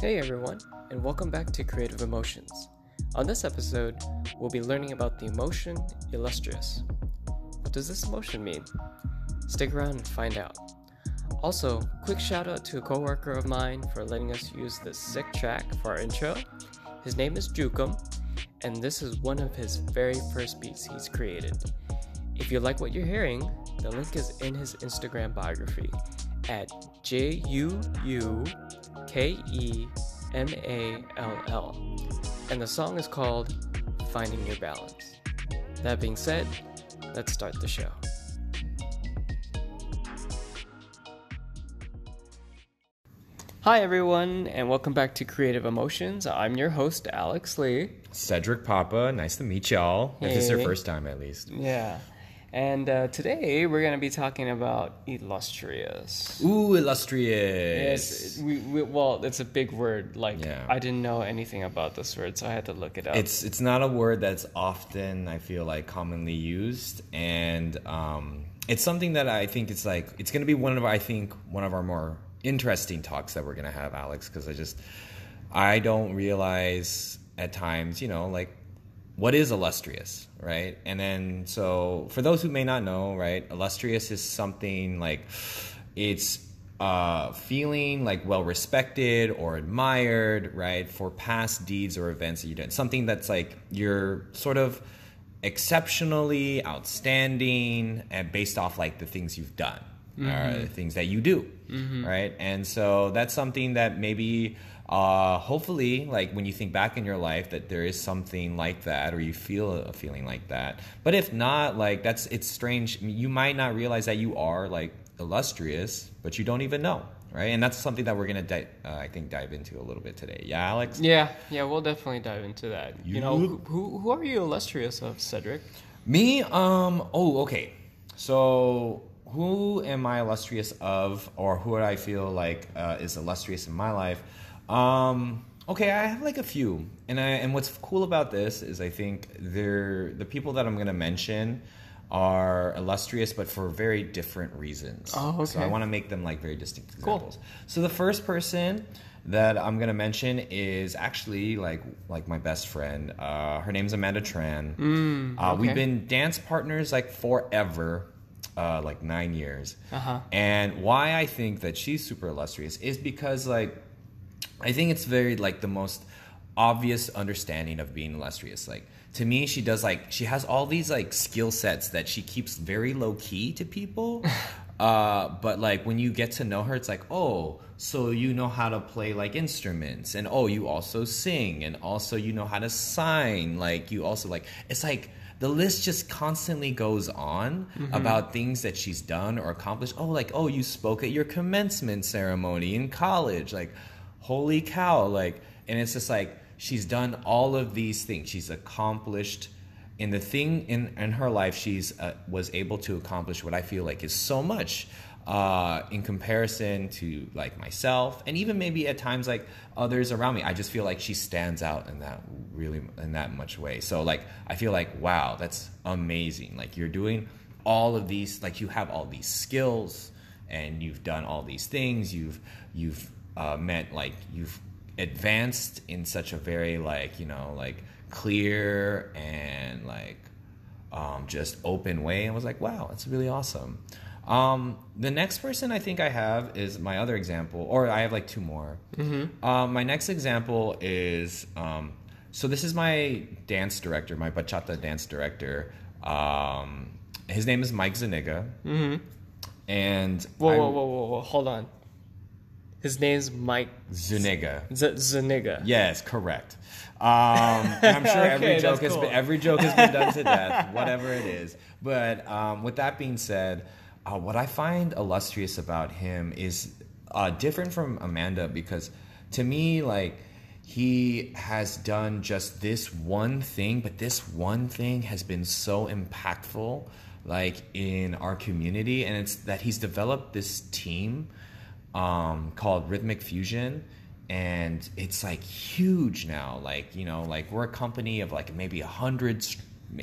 Hey everyone, and welcome back to Creative Emotions. On this episode, we'll be learning about the emotion illustrious. What does this emotion mean? Stick around and find out. Also, quick shout out to a coworker of mine for letting us use this sick track for our intro. His name is Jukum, and this is one of his very first beats he's created. If you like what you're hearing, the link is in his Instagram biography at J U U K E M A L L. And the song is called Finding Your Balance. That being said, let's start the show. Hi, everyone, and welcome back to Creative Emotions. I'm your host, Alex Lee. Cedric Papa, nice to meet y'all. If this is your Hey. first time, at least. Yeah. And uh, today we're going to be talking about illustrious. Ooh, illustrious. Yes, we, we, well, it's a big word. Like Yeah. I didn't know anything about this word, so I had to look it up. It's it's not a word that's often I feel like commonly used, and um, it's something that I think it's like it's going to be one of I think one of our more interesting talks that we're going to have, Alex, because I just I don't realize at times, you know, like what is illustrious, right? And then so for those who may not know, right, illustrious is something like it's uh, feeling like well respected or admired, right, for past deeds or events that you did. Something that's like you're sort of exceptionally outstanding and based off like the things you've done or the things that you do, right? And so that's something that maybe uh, hopefully like when you think back in your life that there is something like that or you feel a feeling like that but if not like that's it's strange you might not realize that you are like illustrious but you don't even know right and that's something that we're gonna di- uh, i think dive into a little bit today yeah alex yeah, yeah, we'll definitely dive into that. You, know, You- who, who, who are you illustrious of, Cedric? Me, um, oh, okay. So, who am I illustrious of, or who I feel like uh, is illustrious in my life? Um, okay, I have like a few, and I and what's cool about this is I think they're the people that I'm gonna mention are illustrious, but for very different reasons. Oh, So I want to make them like very distinct examples. Cool. So the first person that I'm gonna mention is actually like like my best friend. Uh, her name's Amanda Tran. uh, We've been dance partners like forever, uh, like nine years. Uh-huh. And why I think that she's super illustrious is because like I think it's very like the most obvious understanding of being illustrious. Like to me, she does like she has all these like skill sets that she keeps very low key to people. uh, but like when you get to know her, it's like oh, so you know how to play like instruments, and oh, you also sing, and also you know how to sign. Like you also like it's like the list just constantly goes on about things that she's done or accomplished. Oh, like, oh, you spoke at your commencement ceremony in college. Like, holy cow. Like, and it's just like she's done all of these things. She's accomplished in the thing in, in her life, she's uh, was able to accomplish what I feel like is so much uh, in comparison to like myself and even maybe at times like others around me. I just feel like she stands out in that really in that much way. So like I feel like wow, that's amazing. Like you're doing all of these like you have all these skills and you've done all these things. You've you've uh, met like you've advanced in such a very like you know like clear and like um, just open way and was like, wow, that's really awesome. Um, the next person I think I have is my other example, or I have like two more. Um, my next example is um, so this is my dance director, my bachata dance director. Um, his name is Mike Zaniga. Mm-hmm. And Whoa, I- whoa, whoa, whoa, whoa, hold on. His name's Mike Zuniga. Z- Zuniga. Yes, correct. Um, I'm sure every joke that's has cool. been every joke has been done to death, whatever it is. But um, with that being said, uh, what I find illustrious about him is uh, different from Amanda because to me, like he has done just this one thing, but this one thing has been so impactful, like in our community, and it's that he's developed this team um, called Rhythmic Fusion. And it's like huge now. Like, you know, like we're a company of like maybe a hundred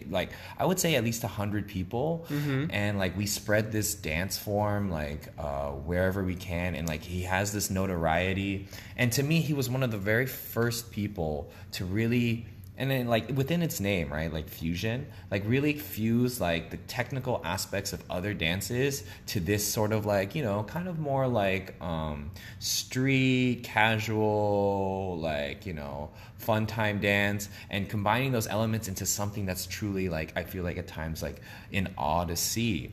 like I would say at least a hundred people, and like we spread this dance form like uh, wherever we can, and like he has this notoriety, and to me he was one of the very first people to really and then like within its name right? Like fusion like really fuse like the technical aspects of other dances to this sort of like you know kind of more like um street casual like you know fun time dance and combining those elements into something that's truly like i feel like at times like in awe to see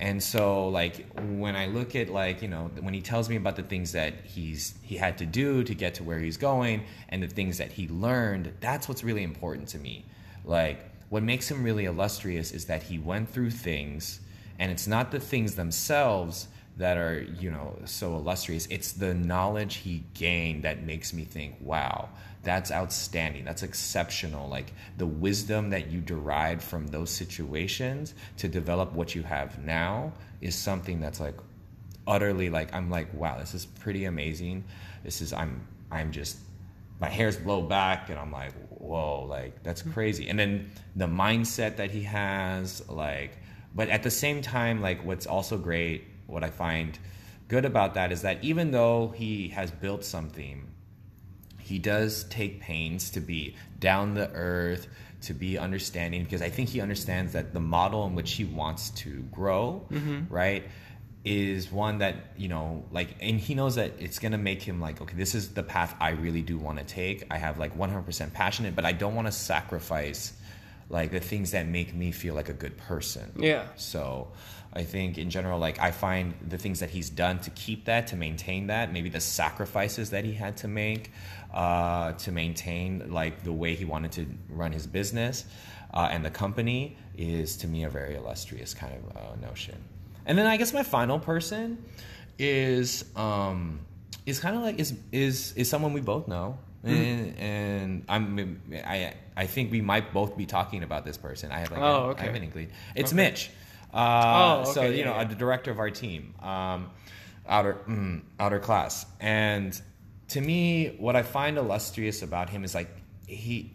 and so like when i look at like you know when he tells me about the things that he's he had to do to get to where he's going and the things that he learned that's what's really important to me. Like what makes him really illustrious is that he went through things and it's not the things themselves that are you know so illustrious. It's the knowledge he gained that makes me think wow that's outstanding. That's exceptional. Like the wisdom that you derived from those situations to develop what you have now is something that's like utterly like I'm like wow this is pretty amazing. This is I'm I'm just my hair's blow back and I'm like whoa like that's mm-hmm. crazy. And then the mindset that he has like but at the same time like what's also great what I find good about that is that even though he has built something he does take pains to be down the earth to be understanding because i think he understands that the model in which he wants to grow mm-hmm. right is one that you know like and he knows that it's to make him like okay this is the path i really do want to take. I have like 100% passionate but i don't want to sacrifice like the things that make me feel like a good person. Yeah. so I think in general, like I find the things that he's done to keep that, to maintain that, maybe the sacrifices that he had to make uh, to maintain like the way he wanted to run his business uh, and the company is to me a very illustrious kind of uh, notion. And then I guess my final person is um, is kind of like is is is someone we both know. And, and I'm I I think we might both be talking about this person. I have like Oh, a- okay. I have an inkling. It's Okay. Mitch. Uh, Oh, so okay, you know, yeah, yeah. the director of our team, um, outer mm, outer class, and to me, what I find illustrious about him is like he,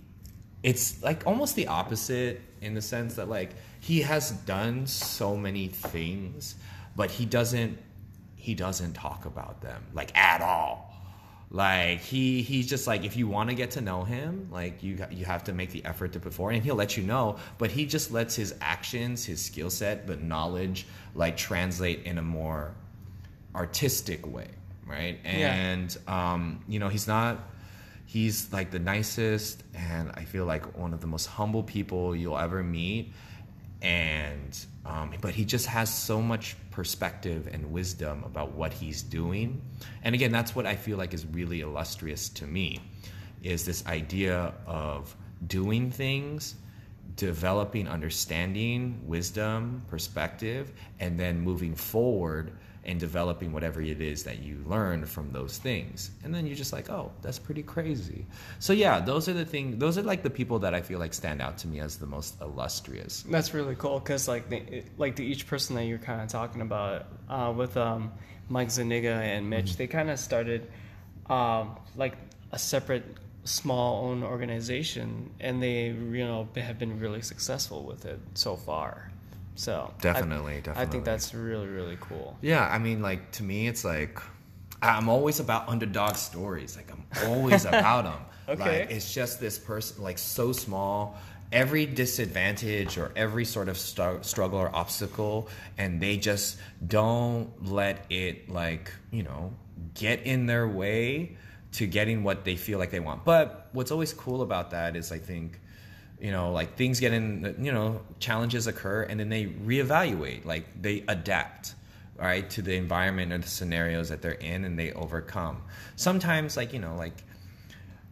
it's like almost the opposite in the sense that like he has done so many things, but he doesn't he doesn't talk about them like at all. Like he he's just like if you want to get to know him, like you you have to make the effort to put forward, and he'll let you know. But he just lets his actions, his skill set, but knowledge like translate in a more artistic way, right? Yeah. And um, you know he's not he's like the nicest and I feel like one of the most humble people you'll ever meet. And um, but he just has so much perspective and wisdom about what he's doing. And again, that's what I feel like is really illustrious to me, is this idea of doing things, developing understanding, wisdom, perspective, and then moving forward and developing whatever it is that you learn from those things. And then you're just like, oh, that's pretty crazy. So yeah, those are the things. Those are like the people that I feel like stand out to me as the most illustrious. That's really cool because like the, like the each person that you're kind of talking about uh, with um, Mike Zuniga and Mitch, they kind of started um, like a separate small owned organization, and they you know have been really successful with it so far. So I- Definitely, I think that's really really cool. Yeah, I mean, like to me, it's like I'm always about underdog stories. Like I'm always about them. Okay. Like it's just this person, like so small. Every disadvantage or every sort of stru- struggle or obstacle, and they just don't let it like you know get in their way to getting what they feel like they want. But what's always cool about that is I think you know like things get in you know challenges occur and then they reevaluate like they adapt right to the environment or the scenarios that they're in and they overcome. Sometimes like you know like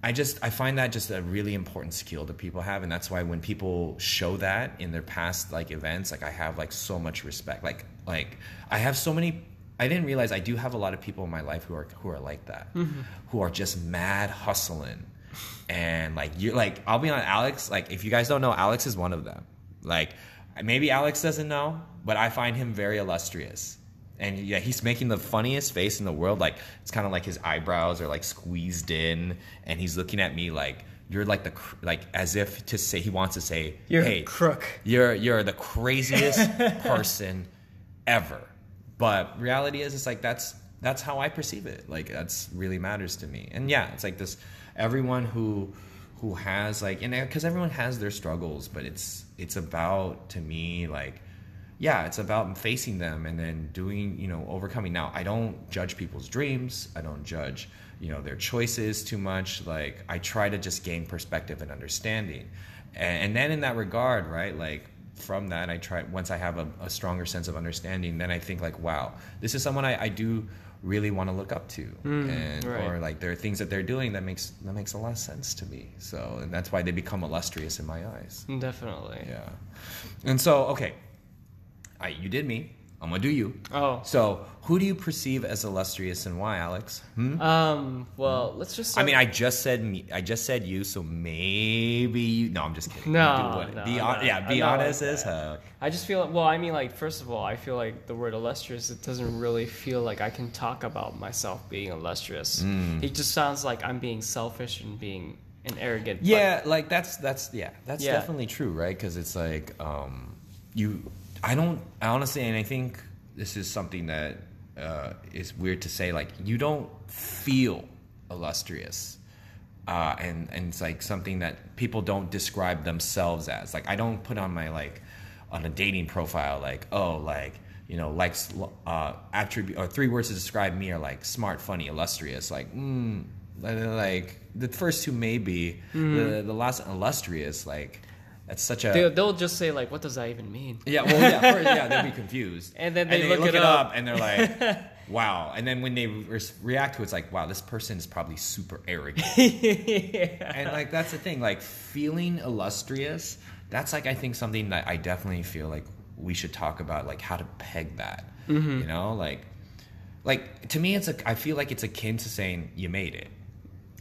i just i find that just a really important skill that people have and that's why when people show that in their past like events like i have like so much respect. Like like i have so many i didn't realize i do have a lot of people in my life who are who are like that mm-hmm. who are just mad hustling and like you're like i'll be on alex like if you guys don't know alex is one of them. Like maybe alex doesn't know but i find him very illustrious. And yeah he's making the funniest face in the world. Like it's kind of like his eyebrows are like squeezed in and he's looking at me like you're like the like as if to say he wants to say You're a hey crook. you're you're the craziest person ever. But reality is it's like that's that's how i perceive it. Like that's really matters to me. And yeah it's like this everyone who who has like and uh, because everyone has their struggles but it's it's about to me like yeah it's about facing them and then doing you know overcoming. Now i don't judge people's dreams. I don't judge you know their choices too much. Like i try to just gain perspective and understanding. And, and then in that regard right like from that i try once i have a, a stronger sense of understanding then i think like wow this is someone i, I do really want to look up to. Mm, and right. or like there are things that they're doing that makes that makes a lot of sense to me. So and that's why they become illustrious in my eyes. Definitely. yeah. And so okay. I, you did me i'm gonna do you Oh. so who do you perceive as illustrious and why alex hmm? Um. Well, let's just. I mean, I just said me. I just said you, so maybe you. No, I'm just kidding. No, what- no, be no, yeah, be like honest as heck. I just feel well. I mean, like first of all, I feel like the word illustrious. It doesn't really feel like I can talk about myself being illustrious. Mm. It just sounds like I'm being selfish and being an arrogant. Yeah, like that's that's yeah, that's Yeah. definitely true, right? Because it's like um, you. I don't I honestly, and I think this is something that uh, is weird to say. Like you don't feel illustrious. Uh, and and it's like something that people don't describe themselves as. Like I don't put on my like on a dating profile like oh like you know like uh, attribute or three words to describe me are like smart, funny, illustrious. Like mm, like the first two may be the the last illustrious like that's such a They, they'll just say like, "What does that even mean?" yeah, well, yeah, first, yeah, they'll be confused, And then they look it up. and they're like, "Wow!" And then when they re- react to it, it's like, "Wow, this person is probably super arrogant." And like that's the thing, like feeling illustrious. That's like I think something that I definitely feel like we should talk about, like how to peg that. Mm-hmm. You know, like, like to me, it's a. I feel like it's akin to saying you made it.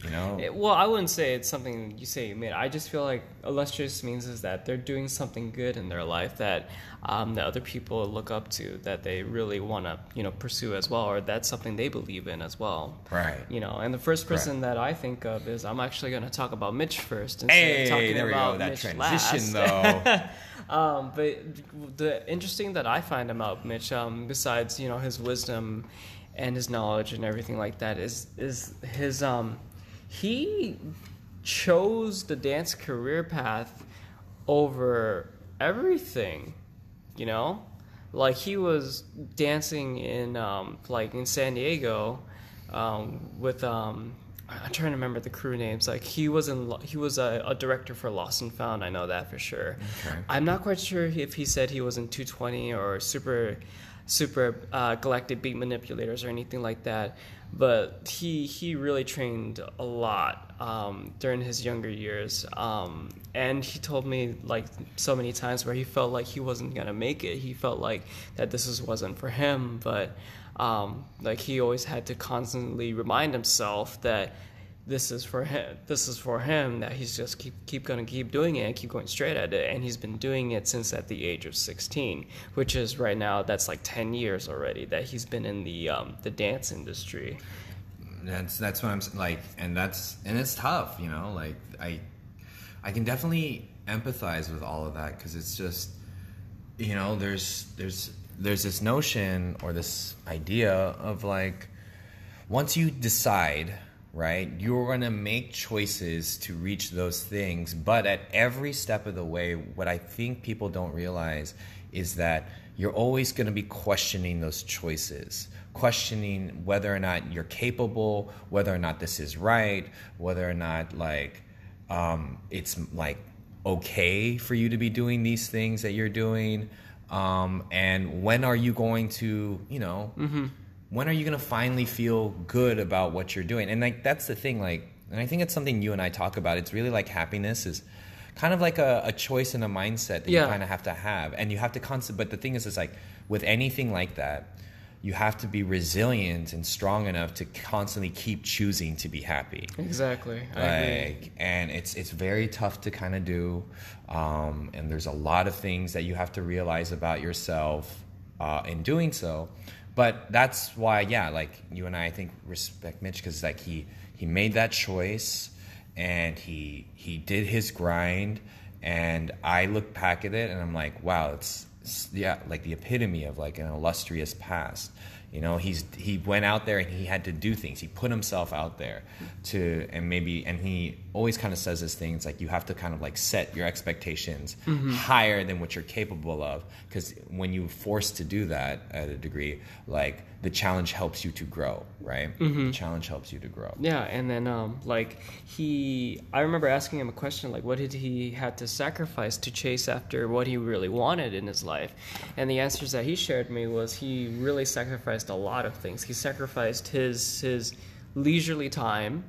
You know, It- well, I wouldn't say it's something you say you made. I just feel like illustrious means is that they're doing something good in their life that um, that other people look up to, that they really want to you know pursue as well, or that's something they believe in as well. Right. You know, and the first person that I think of is I'm actually going to talk about Mitch first instead of talking there we about go. That Mitch transition, last. though. Um, but the interesting that I find about Mitch, um, besides you know his wisdom and his knowledge and everything like that, is is his um, he chose the dance career path over everything, you know, like he was dancing in um, like in San Diego um, with um, I'm trying to remember the crew names. Like he was in he was a, a director for Lost and Found. I know that for sure. Okay. I'm not quite sure if he said he was in 220 or super super uh, galactic beat manipulators or anything like that. But he he really trained a lot um, during his younger years, um, and he told me like so many times where he felt like he wasn't gonna make it. He felt like that this is, wasn't for him, but um, like he always had to constantly remind himself that this is for him. This is for him. That he's just keep keep gonna keep doing it and keep going straight at it. And he's been doing it since at the age of sixteen, which is right now that's like ten years already that he's been in the um, the dance industry. That's that's what I'm like, and that's and it's tough, you know. Like I, I can definitely empathize with all of that because it's just, you know, there's there's there's this notion or this idea of like, once you decide, right, you're gonna make choices to reach those things, but at every step of the way, what I think people don't realize is that you're always gonna be questioning those choices questioning whether or not you're capable, whether or not this is right, whether or not like um, it's like okay for you to be doing these things that you're doing, um, and when are you going to, you know, when are you going to finally feel good about what you're doing? And like that's the thing, like, and I think it's something you and I talk about. It's really like happiness is kind of like a, a choice and a mindset that Yeah. you kind of have to have, and you have to constant. But the thing is, is like with anything like that you have to be resilient and strong enough to constantly keep choosing to be happy. Exactly. Like, and it's it's very tough to kind of do, um, and there's a lot of things that you have to realize about yourself uh, in doing so. But that's why, yeah, like you and I, I think respect Mitch because like he he made that choice, and he he did his grind and I look back at it and I'm like, wow, it's, it's yeah, like the epitome of like an illustrious past. You know, he's he went out there and he had to do things. He put himself out there to and maybe and he always kind of says this things like you have to kind of like set your expectations Mm-hmm. higher than what you're capable of because when you're forced to do that at a degree, like the challenge helps you to grow, right? Mm-hmm. The challenge helps you to grow. Yeah, and then um, like he, I remember asking him a question like, what did he had to sacrifice to chase after what he really wanted in his life? And the answers that he shared me was he really sacrificed a lot of things. He sacrificed his his leisurely time.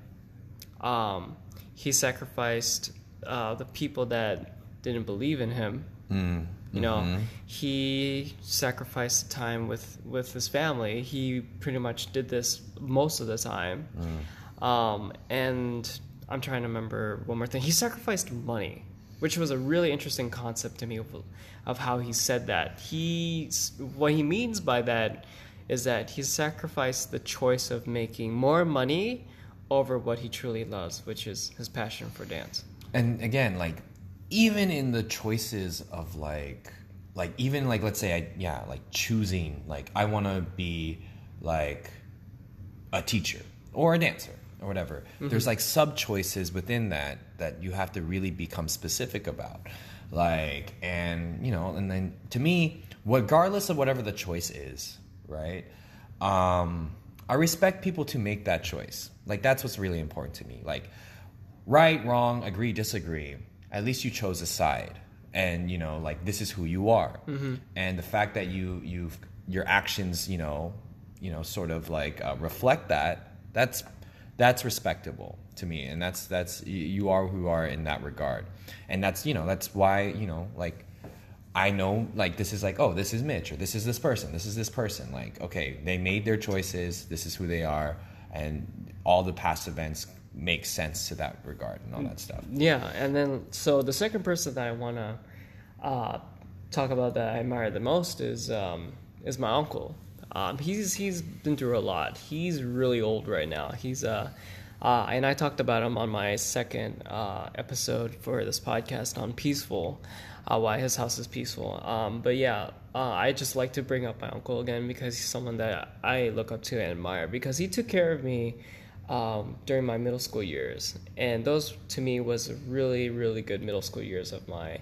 Um, he sacrificed uh, the people that didn't believe in him. Mm. You know, he sacrificed time with with his family. He pretty much did this most of the time. Um, and I'm trying to remember one more thing. He sacrificed money, which was a really interesting concept to me of, of how he said that. He what he means by that is that he sacrificed the choice of making more money over what he truly loves, which is his passion for dance. and again like even in the choices of like like even like let's say i yeah like choosing like i want to be like a teacher or a dancer or whatever. There's like sub choices within that that you have to really become specific about. Like and you know and then to me regardless of whatever the choice is right um i respect people to make that choice. Like that's what's really important to me. Like right, wrong, agree, disagree. At least you chose a side, and you know, like this is who you are. And the fact that you you've your actions, you know, you know, sort of like uh, reflect that. That's that's respectable to me, and that's that's you are who you are in that regard, and that's you know that's why you know like. I know, like, this is like, oh, this is Mitch, or this is this person, this is this person. Like, okay, they made their choices, this is who they are, and all the past events make sense to that regard and all that stuff. Yeah, and then so the second person that I want to uh, talk about that I admire the most is um, is my uncle. Um, he's he's been through a lot. He's really old right now. He's uh, uh, and I talked about him on my second uh, episode for this podcast on peaceful, uh, why his house is peaceful. Um, but yeah, uh, I just like to bring up my uncle again because he's someone that I look up to and admire because he took care of me um, during my middle school years, and those to me was really really good middle school years of my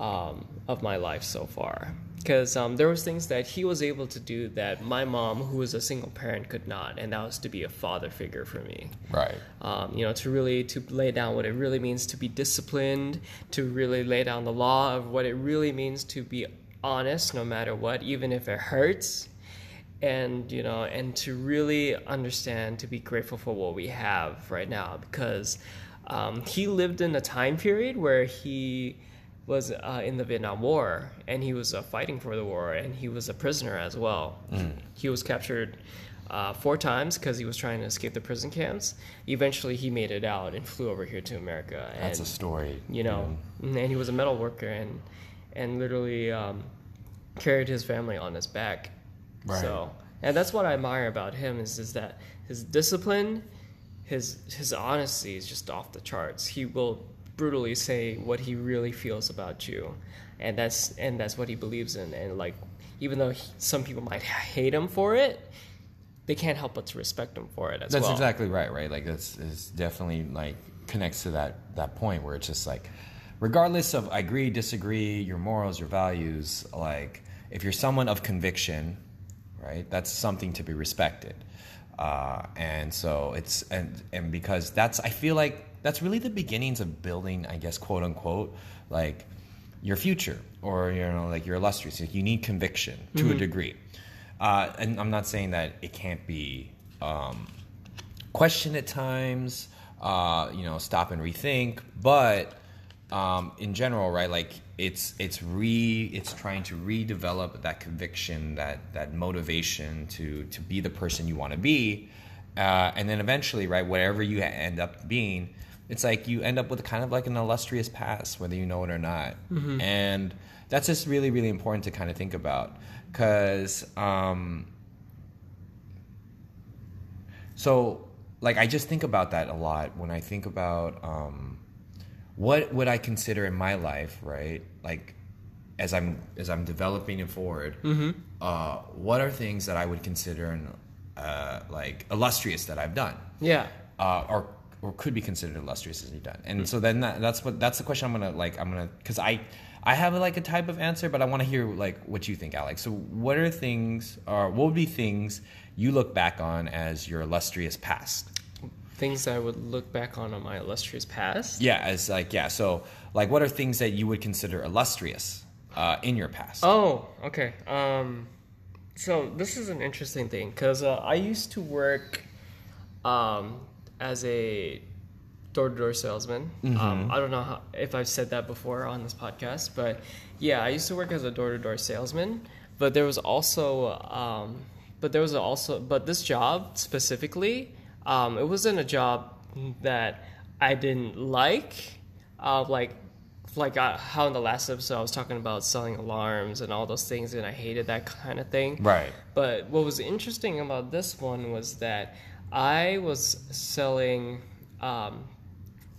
um, of my life so far. Because um, there was things that he was able to do that my mom, who was a single parent, could not, and that was to be a father figure for me. Right. Um, you know, to really to lay down what it really means to be disciplined, to really lay down the law of what it really means to be honest, no matter what, even if it hurts and you know and to really understand to be grateful for what we have right now because um, he lived in a time period where he was uh, in the Vietnam War and he was uh, fighting for the war and he was a prisoner as well. He was captured uh, four times because he was trying to escape the prison camps. Eventually, he made it out and flew over here to America. And, That's a story. you know, and he was a metal worker and and literally um, carried his family on his back. Right. So, and that's what I admire about him is is that his discipline, his his honesty is just off the charts. He will brutally say what he really feels about you, and that's and that's what he believes in. And like, even though he, some people might hate him for it, they can't help but to respect him for it as That's well. exactly right, right? Like that's is definitely like connects to that that point where it's just like regardless of I agree, disagree, your morals, your values, like if you're someone of conviction, right, that's something to be respected. Uh, and so it's and and because that's I feel like that's really the beginnings of building, I guess, quote unquote, like your future or you know like your illustrious. Like, you need conviction to a degree. Uh, and I'm not saying that it can't be um, questioned at times, uh, you know, stop and rethink. But um, in general, right, like it's it's re it's trying to redevelop that conviction, that that motivation to to be the person you want to be, uh, and then eventually, right, whatever you end up being, it's like you end up with kind of like an illustrious past, whether you know it or not, and that's just really really important to kind of think about because. Um, so like I just think about that a lot when I think about um, what would I consider in my life, right? Like as I'm as I'm developing it forward, Mm-hmm. uh, what are things that I would consider an, uh, like illustrious that I've done, Yeah. uh, or or could be considered illustrious as you've done? And so then that, that's what that's the question I'm gonna like I'm gonna because I I have like a type of answer, but I want to hear like what you think, Alex. So what are things or what would be things you look back on as your illustrious past? Things that I would look back on on my illustrious past. Yeah, as like yeah. So like, what are things that you would consider illustrious uh, in your past? Oh, okay. Um, so this is an interesting thing because uh, I used to work um, as a door-to-door salesman. Um, I don't know how, if I've said that before on this podcast, but yeah, I used to work as a door-to-door salesman. But there was also, um, but there was also, but this job specifically, um, it wasn't a job that I didn't like. Uh, like like uh, how in the last episode I was talking about selling alarms and all those things, and I hated that kind of thing. Right. But what was interesting about this one was that I was selling. Um,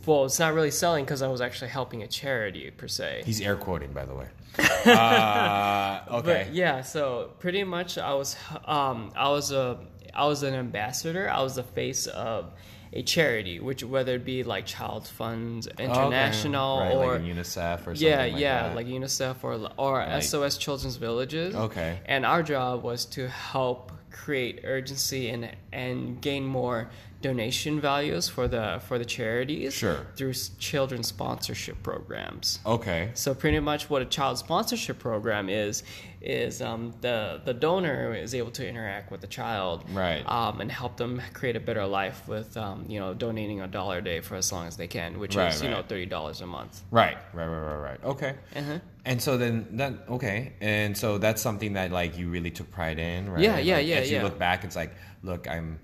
well, it's not really selling because I was actually helping a charity per se. He's air quoting, by the way. uh, okay. But yeah, so pretty much I was um, I was a I was an ambassador. I was the face of a charity, which whether it be like Child Funds oh, International Okay. Right, or like UNICEF or something yeah, like yeah, that. like UNICEF or or Like- SOS Children's Villages. Okay. And our job was to help create urgency and and gain more donation values for the for the charities Sure. through children sponsorship programs. okay. So pretty much what a child sponsorship program is is um, the the donor is able to interact with the child, Right. um, and help them create a better life with um, you know donating a dollar a day for as long as they can, which Right, is you know thirty dollars a month. Right. Right. Right. Right. Right. Okay. Uh-huh. And so then that okay, and so that's something that like you really took pride in, right? Yeah, yeah, Like, yeah, As you yeah. look back, it's like, look, I'm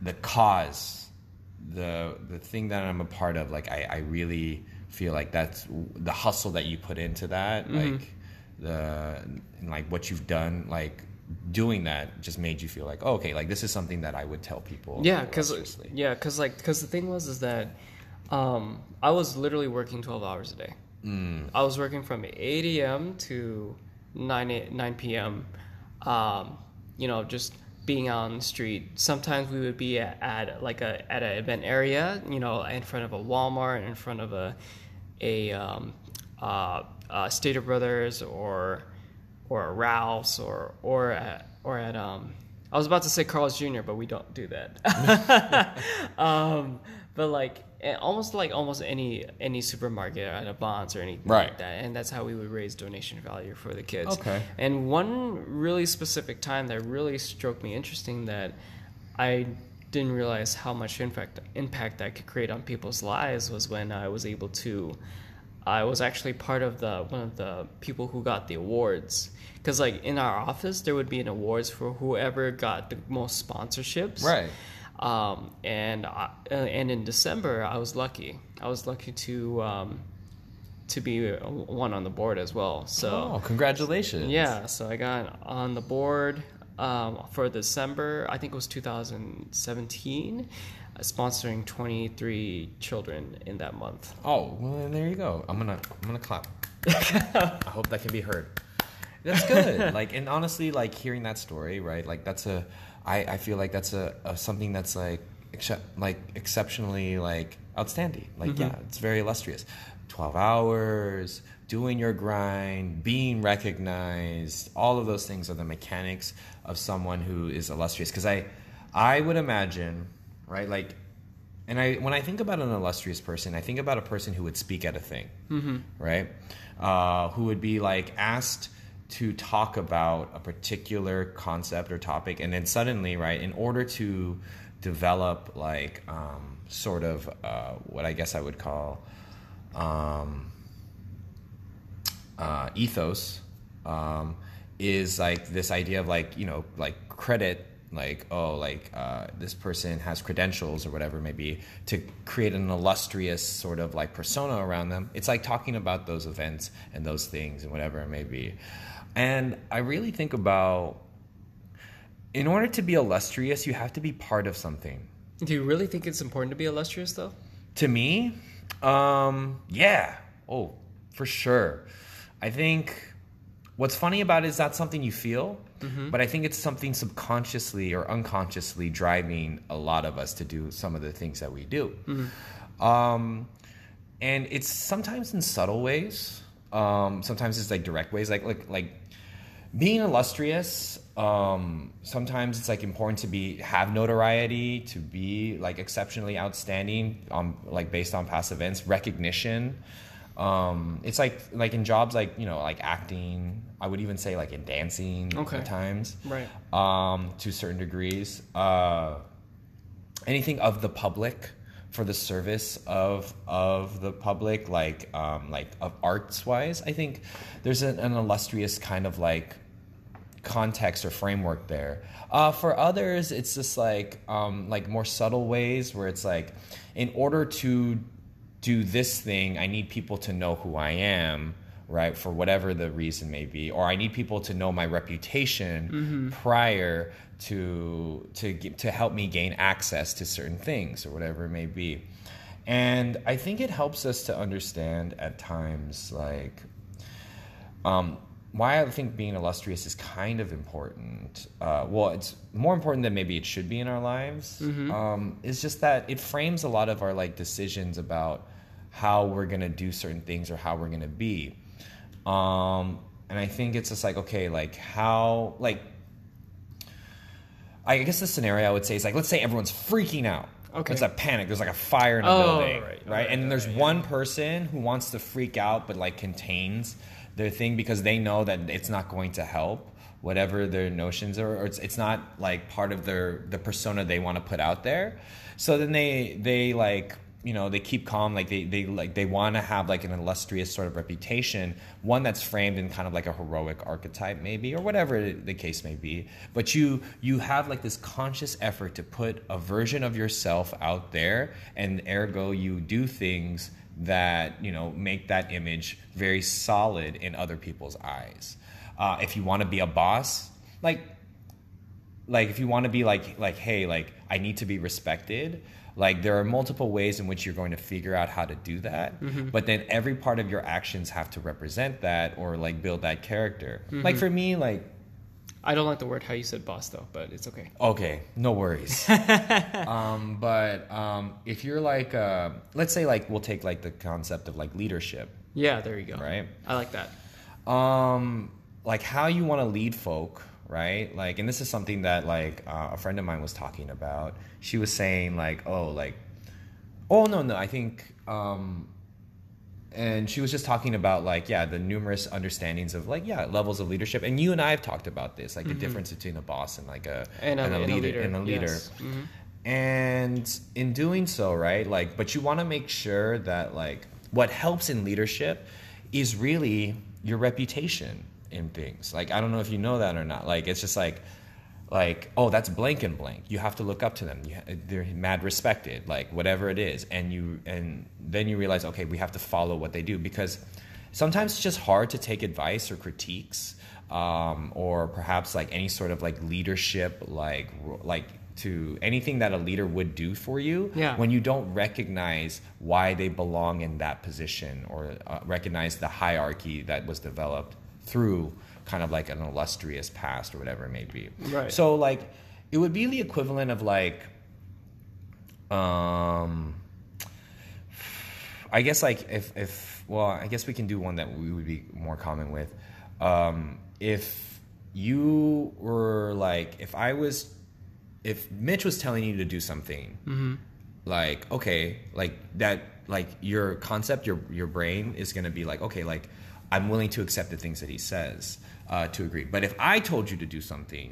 the cause, the the thing that I'm a part of. Like, I I really feel like that's the hustle that you put into that, Mm-hmm. like the and like what you've done, like doing that just made you feel like, oh, okay, like this is something that I would tell people. Yeah, because yeah, because like because the thing was is that um, I was literally working twelve hours a day. Mm. I was working from eight a.m. to nine a, nine p.m. Um, you know, just being out on the street. Sometimes we would be at, at like a at an event area, you know, in front of a Walmart, in front of a a um, uh, uh, Stater Brothers or or Ralph's or or at, or at um I was about to say Carl's Jr. but we don't do that. um, but like almost like almost any any supermarket at a Vons or anything Right. like that, and that's how we would raise donation value for the kids. Okay. And one really specific time that really struck me interesting that I didn't realize how much impact impact that could create on people's lives was when I was able to. I was actually part of the one of the people who got the awards because like in our office there would be an awards for whoever got the most sponsorships. Right. Um, and I, uh, and in December I was lucky. I was lucky to um, to be uh, one on the board as well. So Oh, congratulations. yeah, so I got on the board um, for December. I think it was 2017, uh, sponsoring 23 children in that month. Oh, well, there you go. I'm gonna I'm gonna clap. I hope that can be heard. That's good. like, and honestly, like hearing that story, right? Like, that's a, I, I feel like that's a, a something that's like, excep- like exceptionally like outstanding. Like, mm-hmm. yeah, it's very illustrious. Twelve hours, doing your grind, being recognized. All of those things are the mechanics of someone who is illustrious. Because I, I would imagine, right? Like, and I when I think about an illustrious person, I think about a person who would speak at a thing, right? Uh, who would be like asked to talk about a particular concept or topic, and then suddenly, right, in order to develop like um, sort of uh, what I guess I would call um, uh, ethos um, is like this idea of like you know like credit like oh like uh, this person has credentials or whatever maybe to create an illustrious sort of like persona around them it's like talking about those events and those things and whatever it may be and i really think about in order to be illustrious you have to be part of something Do you really think it's important to be illustrious, though? To me, um, yeah. Oh, for sure. I think what's funny about it is not something you feel, but I think it's something subconsciously or unconsciously driving a lot of us to do some of the things that we do. Um, and it's sometimes in subtle ways. Um, sometimes it's like direct ways, like like like being illustrious. Um, sometimes it's like important to be have notoriety, to be like exceptionally outstanding, um, like based on past events, recognition. Um, it's like like in jobs like you know like acting. I would even say like in dancing Okay. at times, Right. um, to certain degrees. Uh, anything of the public for the service of of the public, like um, like of arts wise, I think there's an, an illustrious kind of like context or framework there. Uh, for others, it's just like um, like more subtle ways where it's like, in order to do this thing, I need people to know who I am, right? For whatever the reason may be, or I need people to know my reputation prior to to to help me gain access to certain things or whatever it may be. And I think it helps us to understand at times like um, why I think being illustrious is kind of important. Uh, well, it's more important than maybe it should be in our lives. Um, it's just that it frames a lot of our like decisions about how we're gonna do certain things or how we're gonna be. Um, and I think it's just like okay, like how like I guess the scenario I would say is like let's say everyone's freaking out. Okay. It's a panic. There's like a fire in a Oh, building, right, right? right, and then there's right, one person who wants to freak out but like contains their thing because they know that it's not going to help whatever their notions are or it's, it's not like part of their the persona they want to put out there so then they they like you know they keep calm like they, they like they want to have like an illustrious sort of reputation one that's framed in kind of like a heroic archetype maybe or whatever the case may be. But you you have like this conscious effort to put a version of yourself out there and ergo you do things that you know make that image very solid in other people's eyes. Uh, if you want to be a boss like like if you want to be like like hey like i need to be respected like there are multiple ways in which you're going to figure out how to do that but then every part of your actions have to represent that or like build that character like for me like I don't like the word how you said boss though, but it's okay. Okay, no worries. um, but um, if you're like, uh, let's say, like, we'll take like the concept of like leadership, Yeah, there you go. right? I like that. Um, like how you want to lead folk, right? Like, and this is something that like uh, a friend of mine was talking about. She was saying like, oh, like, oh no, no, I think. Um, and she was just talking about like yeah the numerous understandings of like yeah levels of leadership and you and i have talked about this like the difference between a boss and like a And a- and a and a leader and a leader yes. Mhm. and in doing so right like but you want to make sure that like what helps in leadership is really your reputation in things. Like i don't know if you know that or not. Like it's just like like oh that's blank and blank. You have to look up to them. You they're mad respected like whatever it is. And you and then you realize okay we have to follow what they do. Because sometimes it's just hard to take advice or critiques um, or perhaps like any sort of like leadership like like to anything that a leader would do for you Yeah. when you don't recognize why they belong in that position or uh, recognize the hierarchy that was developed through kind of like an illustrious past or whatever it may be. Right. So like it would be the equivalent of like um I guess like if if well, I guess we can do one that we would be more common with. Um if you were like if I was if Mitch was telling you to do something like okay like that like your concept your your brain is going to be like okay like i'm willing to accept the things that he says uh, to agree but if i told you to do something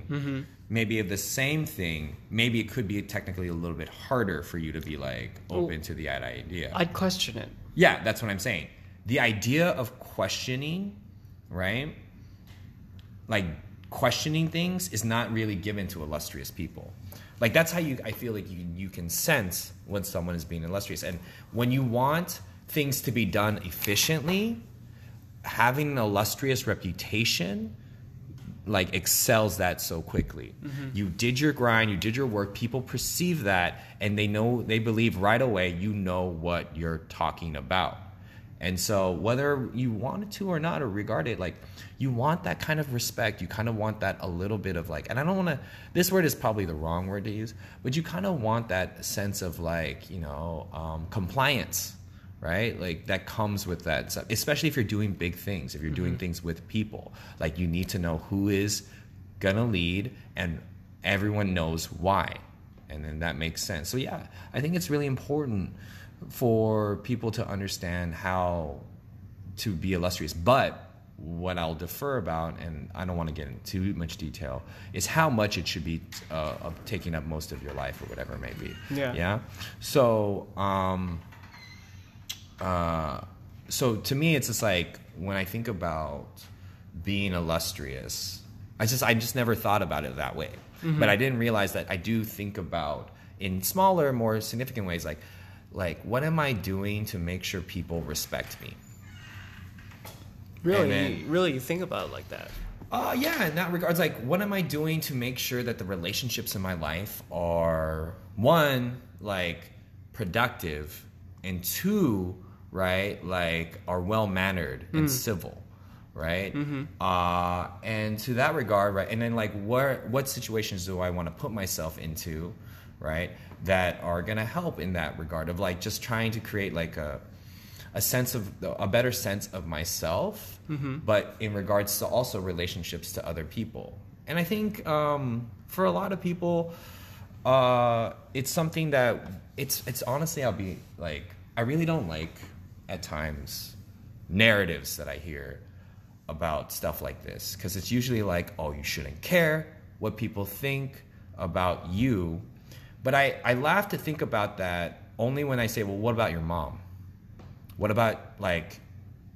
maybe of the same thing maybe it could be technically a little bit harder for you to be like open to the idea I'd question it. yeah, that's what I'm saying. The idea of questioning, right? Like questioning things is not really given to illustrious people. Like that's how you I feel like you you can sense when someone is being illustrious. And when you want things to be done efficiently, having an illustrious reputation like excels that so quickly. You did your grind, you did your work, people perceive that and they know they believe right away you know what you're talking about. And so whether you wanted to or not or regard it like you want that kind of respect, you kind of want that a little bit of like and I don't want to this word is probably the wrong word to use, but you kind of want that sense of like, you know, um, compliance right? Like that comes with that stuff, especially if you're doing big things, if you're doing things with people. Like you need to know who is gonna lead and everyone knows why. And then that makes sense. So yeah, I think it's really important for people to understand how to be illustrious. But what I'll defer about, and I don't want to get into too much detail, is how much it should be uh, of taking up most of your life or whatever it may be. Yeah. Yeah. So, um, uh, so to me, it's just like when I think about being illustrious, I just I just never thought about it that way. But I didn't realize that I do think about in smaller, more significant ways, like like what am I doing to make sure people respect me? Really, then- really, you think about it like that. Uh, yeah, in that regards, like, what am I doing to make sure that the relationships in my life are one, like, productive, and two, right, like, are well mannered and civil, right? Uh, and to that regard, right, and then like, where, what situations do I want to put myself into, right, that are gonna help in that regard of like just trying to create like a a sense of a better sense of myself, but in regards to also relationships to other people. And I think um, for a lot of people, uh, it's something that it's it's honestly I'll be like I really don't like at times narratives that I hear about stuff like this because it's usually like oh you shouldn't care what people think about you but I, I laugh to think about that only when I say well what about your mom what about like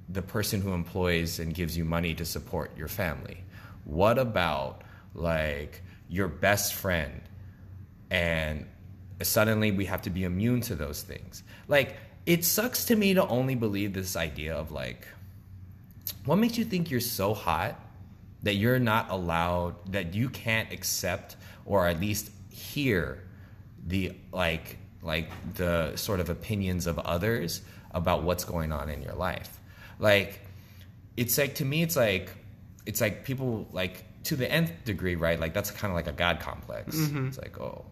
the person who employs and gives you money to support your family? What about like your best friend and suddenly we have to be immune to those things? Like it sucks to me to only believe this idea of like what makes you think you're so hot that you're not allowed that you can't accept or at least hear the like like the sort of opinions of others about what's going on in your life? Like it's like to me it's like it's like people like to the nth degree right like that's kind of like a god complex. Mm-hmm. It's like oh.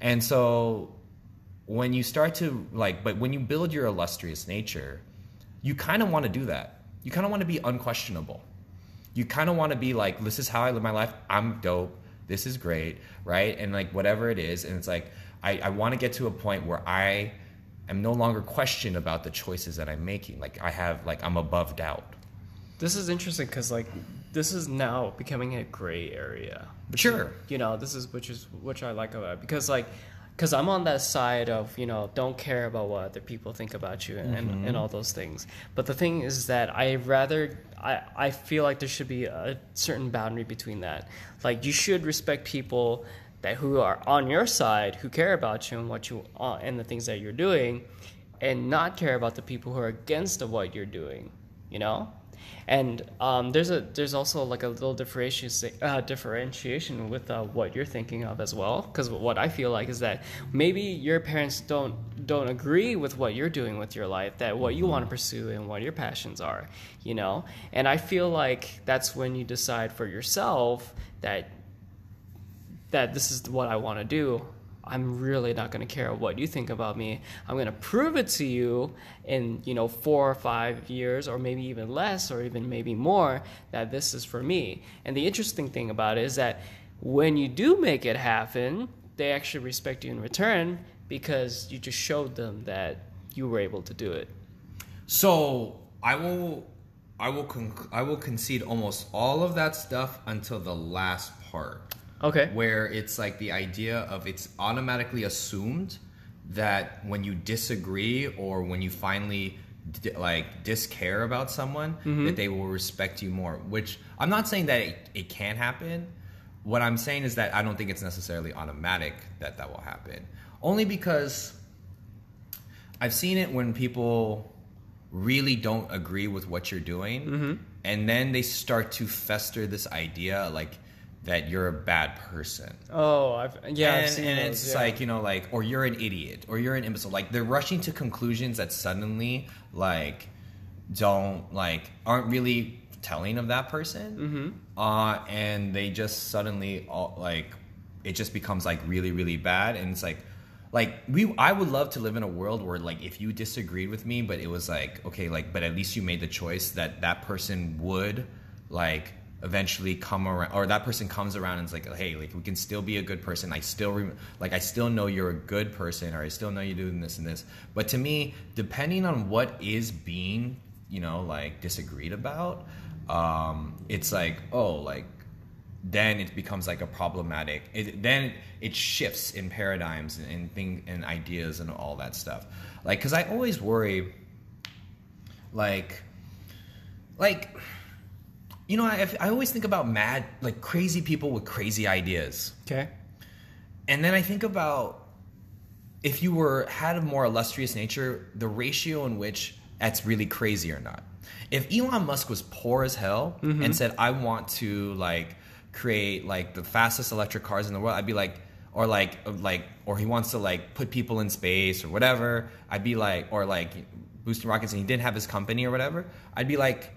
And so when you start to like but when you build your illustrious nature you kind of want to do that. You kind of want to be unquestionable. You kind of want to be like this is how i live my life. I'm dope. This is great right? And like whatever it is and it's like i, I want to get to a point where i am no longer questioned about the choices that i'm making. Like i have like i'm above doubt. This is interesting because like this is now becoming a gray area. sure. You know, this is which is which I like about it. Because like because I'm on that side of you know don't care about what other people think about you and, and, and all those things. But the thing is that I rather I I feel like there should be a certain boundary between that. Like you should respect people that who are on your side who care about you and what you uh, and the things that you're doing, and not care about the people who are against of what you're doing. You know. And um, there's a there's also like a little differentiation uh, differentiation with uh, what you're thinking of as well. Because what I feel like is that maybe your parents don't don't agree with what you're doing with your life, that what you want to pursue and what your passions are, you know. And I feel like that's when you decide for yourself that that this is what I want to do. I'm really not going to care what you think about me. I'm going to prove it to you in, you know, 4 or 5 years or maybe even less or even maybe more that this is for me. And the interesting thing about it is that when you do make it happen, they actually respect you in return because you just showed them that you were able to do it. So I will, I will, conc- I will concede almost all of that stuff until the last part, Okay. where it's like the idea of it's automatically assumed that when you disagree or when you finally d- like discare about someone, that they will respect you more. Which I'm not saying that it, it can happen. What I'm saying is that I don't think it's necessarily automatic that that will happen. Only because I've seen it when people really don't agree with what you're doing, Mm-hmm. and then they start to fester this idea like that you're a bad person. Oh, I've yeah, and, I've seen and those, it's yeah. like you know like or you're an idiot or you're an imbecile like they're rushing to conclusions that suddenly like don't like aren't really telling of that person Mm-hmm. uh and they just suddenly all, like it just becomes like really really bad and it's like like we i would love to live in a world where like if you disagreed with me but it was like okay like but at least you made the choice that that person would like eventually come around or that person comes around and is like hey like we can still be a good person. I still rem- like i still know you're a good person or i still know you're doing this and this. But to me depending on what is being you know like disagreed about um it's like oh like then it becomes like a problematic it, then it shifts in paradigms and, and thing and ideas and all that stuff. Like because i always worry like like you know I, I always think about mad like crazy people with crazy ideas. Okay. and then i think about if you were had a more illustrious nature the ratio in which that's really crazy or not. If elon musk was poor as hell and mm-hmm. said i want to like create like the fastest electric cars in the world i'd be like or like uh, like or he wants to like put people in space or whatever i'd be like or like boosting rockets and he didn't have his company or whatever i'd be like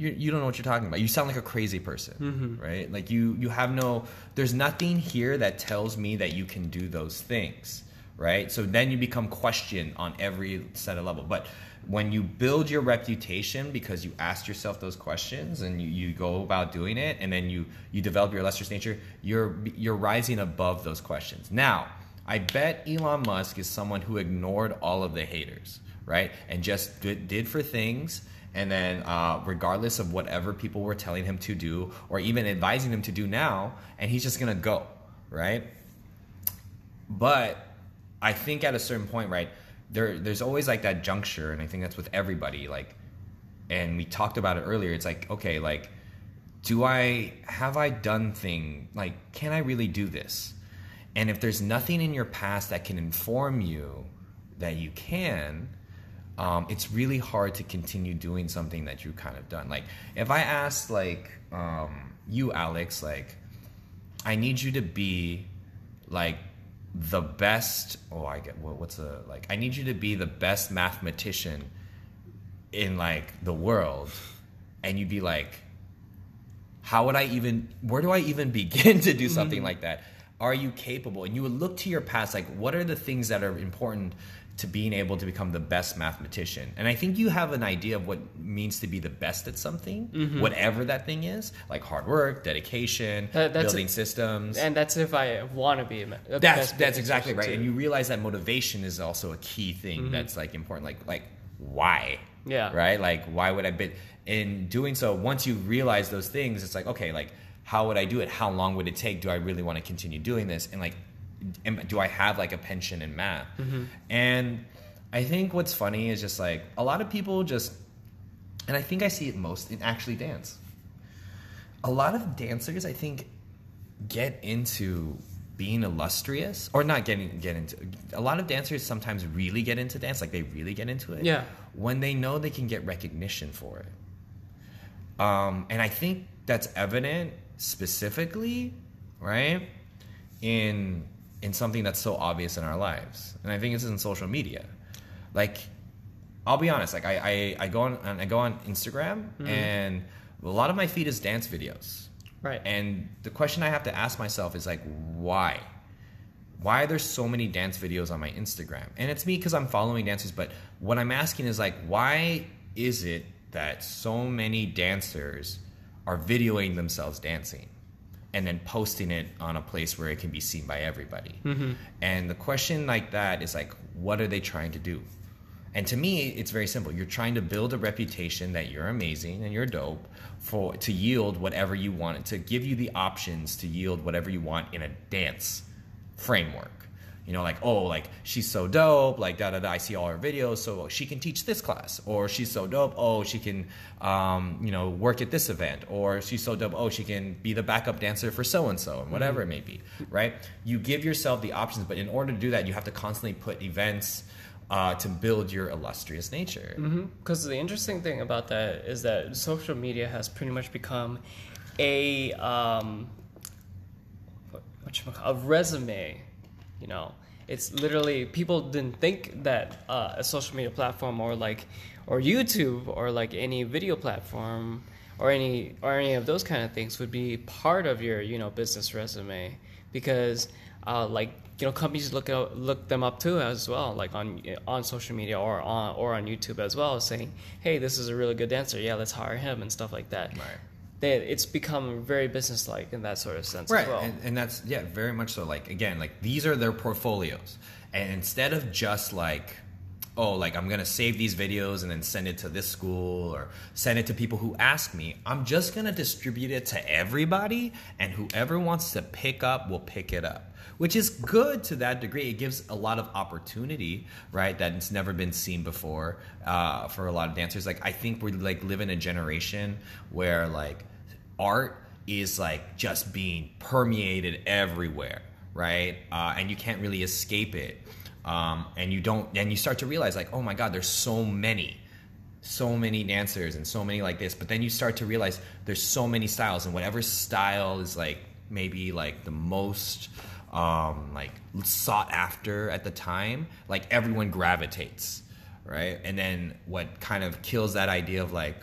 you, you don't know what you're talking about. You sound like a crazy person, mm-hmm. right? Like you you have no there's nothing here that tells me that you can do those things, right? So then you become questioned on every set of level. But when you build your reputation because you ask yourself those questions and you, you go about doing it and then you you develop your illustrious nature, you're you're rising above those questions. Now, I bet Elon Musk is someone who ignored all of the haters, right? And just did, did for things and then uh, regardless of whatever people were telling him to do or even advising him to do now and he's just gonna go right? But i think at a certain point right there there's always like that juncture and i think that's with everybody like and we talked about it earlier it's like okay like do i have i done thing like can i really do this? And if there's nothing in your past that can inform you that you can um, it's really hard to continue doing something that you've kind of done. Like if I asked like um, you, Alex, like I need you to be like the best. Oh, I get what, what's a like. I need you to be the best mathematician in like the world, and you'd be like, how would I even? Where do I even begin to do something like that? Are you capable? And you would look to your past, like what are the things that are important to being able to become the best mathematician. And I think you have an idea of what means to be the best at something, mm-hmm. whatever that thing is, like hard work, dedication, that's building a- systems. And that's if I want to be a a that's that's exactly right. too. And you realize that motivation is also a key thing mm-hmm. that's like important. Like like why? Yeah. Right? Like why would I be in doing so once you realize those things, it's like, okay, like how would I do it? How long would it take? Do I really want to continue doing this? And like am, do I have like a pension in math? And I think what's funny is just like a lot of people just and I think I see it most in actually dance. A lot of dancers, I think, get into being illustrious or not getting get into a lot of dancers sometimes really get into dance like they really get into it Yeah. when they know they can get recognition for it um, and i think that's evident specifically right in in something that's so obvious in our lives and i think it's in social media like I'll be honest. Like I, I, I go on I go on Instagram mm-hmm. and a lot of my feed is dance videos. Right. And the question I have to ask myself is like, why? Why are there so many dance videos on my Instagram? And it's me because I'm following dancers. But what I'm asking is like, why is it that so many dancers are videoing themselves dancing? And then posting it on a place where it can be seen by everybody. Mm-hmm. And the question like that is like, what are they trying to do? And to me, it's very simple. You're trying to build a reputation that you're amazing and you're dope for to yield whatever you want, to give you the options to yield whatever you want in a dance framework. You know, like, oh, like she's so dope, like da da da. I see all her videos, so she can teach this class, or she's so dope. Oh, she can, um, you know, work at this event, or she's so dope. Oh, she can be the backup dancer for so and so, and whatever it may be. Right? You give yourself the options, but in order to do that, you have to constantly put events uh, to build your illustrious nature. Because the interesting thing about that is that social media has pretty much become a um, a resume. You know, it's literally people didn't think that uh, a social media platform or like or YouTube or like any video platform or any or any of those kind of things would be part of your you know business resume because uh, like you know companies look out, look them up too as well like on on social media or on or on YouTube as well saying hey this is a really good dancer yeah let's hire him and stuff like that Right. They, it's become very businesslike in that sort of sense right as well. and, and that's yeah very much so. Like again like these are their portfolios. And instead of just like oh like i'm gonna save these videos and then send it to this school or send it to people who ask me i'm just gonna distribute it to everybody and whoever wants to pick up will pick it up. Which is good to that degree. It gives a lot of opportunity right That it's never been seen before uh, for a lot of dancers. Like i think we like live in a generation where like art is like just being permeated everywhere, right? Uh, and you can't really escape it. Um, and you don't, and you start to realize like, oh my God, there's so many, so many dancers and so many like this. But then you start to realize there's so many styles, and whatever style is like maybe like the most um, like sought after at the time, like everyone gravitates, right? And then what kind of kills that idea of like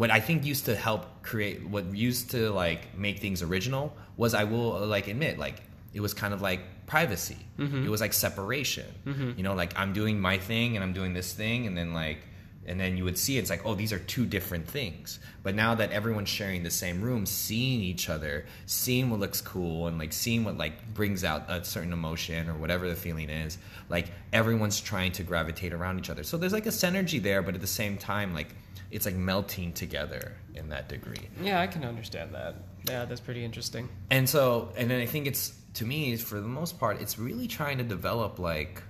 what I think used to help create what used to like make things original was I will like admit like it was kind of like privacy. Mm-hmm. It was like separation. Mm-hmm. You know, like I'm doing my thing and I'm doing this thing and then like and then you would see it's like oh these are two different things. But now that everyone's sharing the same room, seeing each other, seeing what looks cool and like seeing what like brings out a certain emotion or whatever the feeling is, like everyone's trying to gravitate around each other. So there's like a synergy there, but at the same time like it's like melting together in that degree. yeah i can understand that yeah that's pretty interesting And so, and then I think it's to me, for the most part, it's really trying to develop like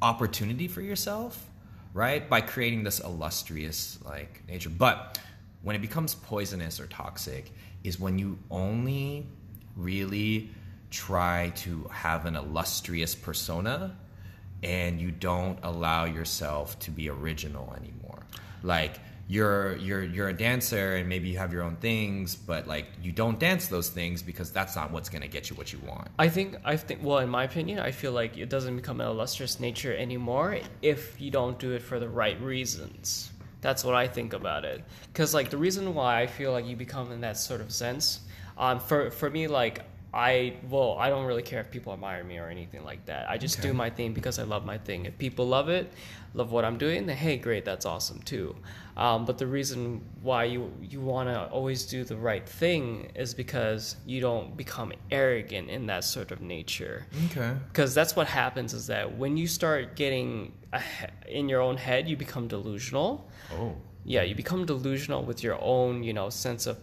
opportunity for yourself, right? By creating this illustrious like nature. But when it becomes poisonous or toxic, is when you only really try to have an illustrious persona and you don't allow yourself to be original anymore. Like you're you're you're a dancer and maybe you have your own things, but like you don't dance those things because that's not what's gonna get you what you want. I think I think well in my opinion I feel like it doesn't become an illustrious nature anymore if you don't do it for the right reasons. That's what I think about it. Cuz like the reason why I feel like you become in that sort of sense um for for me like I well I don't really care if people admire me or anything like that. I just Okay. do my thing because I love my thing. If people love it, love what I'm doing, then hey great, that's awesome too. Um, but the reason why you you want to always do the right thing is because you don't become arrogant in that sort of nature Okay. because that's what happens is that when you start getting in your own head you become delusional Oh. yeah you become delusional with your own you know sense of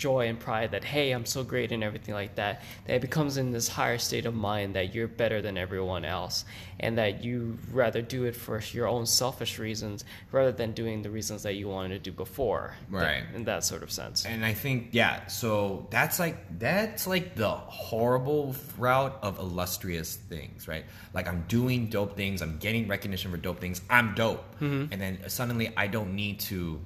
joy and pride that hey i'm so great and everything like that that it becomes in this higher state of mind that you're better than everyone else and that you rather do it for your own selfish reasons rather than doing the reasons that you wanted to do before Right. in that sort of sense And I think yeah, so that's like that's like the horrible route of illustrious things, right? Like I'm doing dope things, I'm getting recognition for dope things, I'm dope, mm-hmm. and then suddenly I don't need to.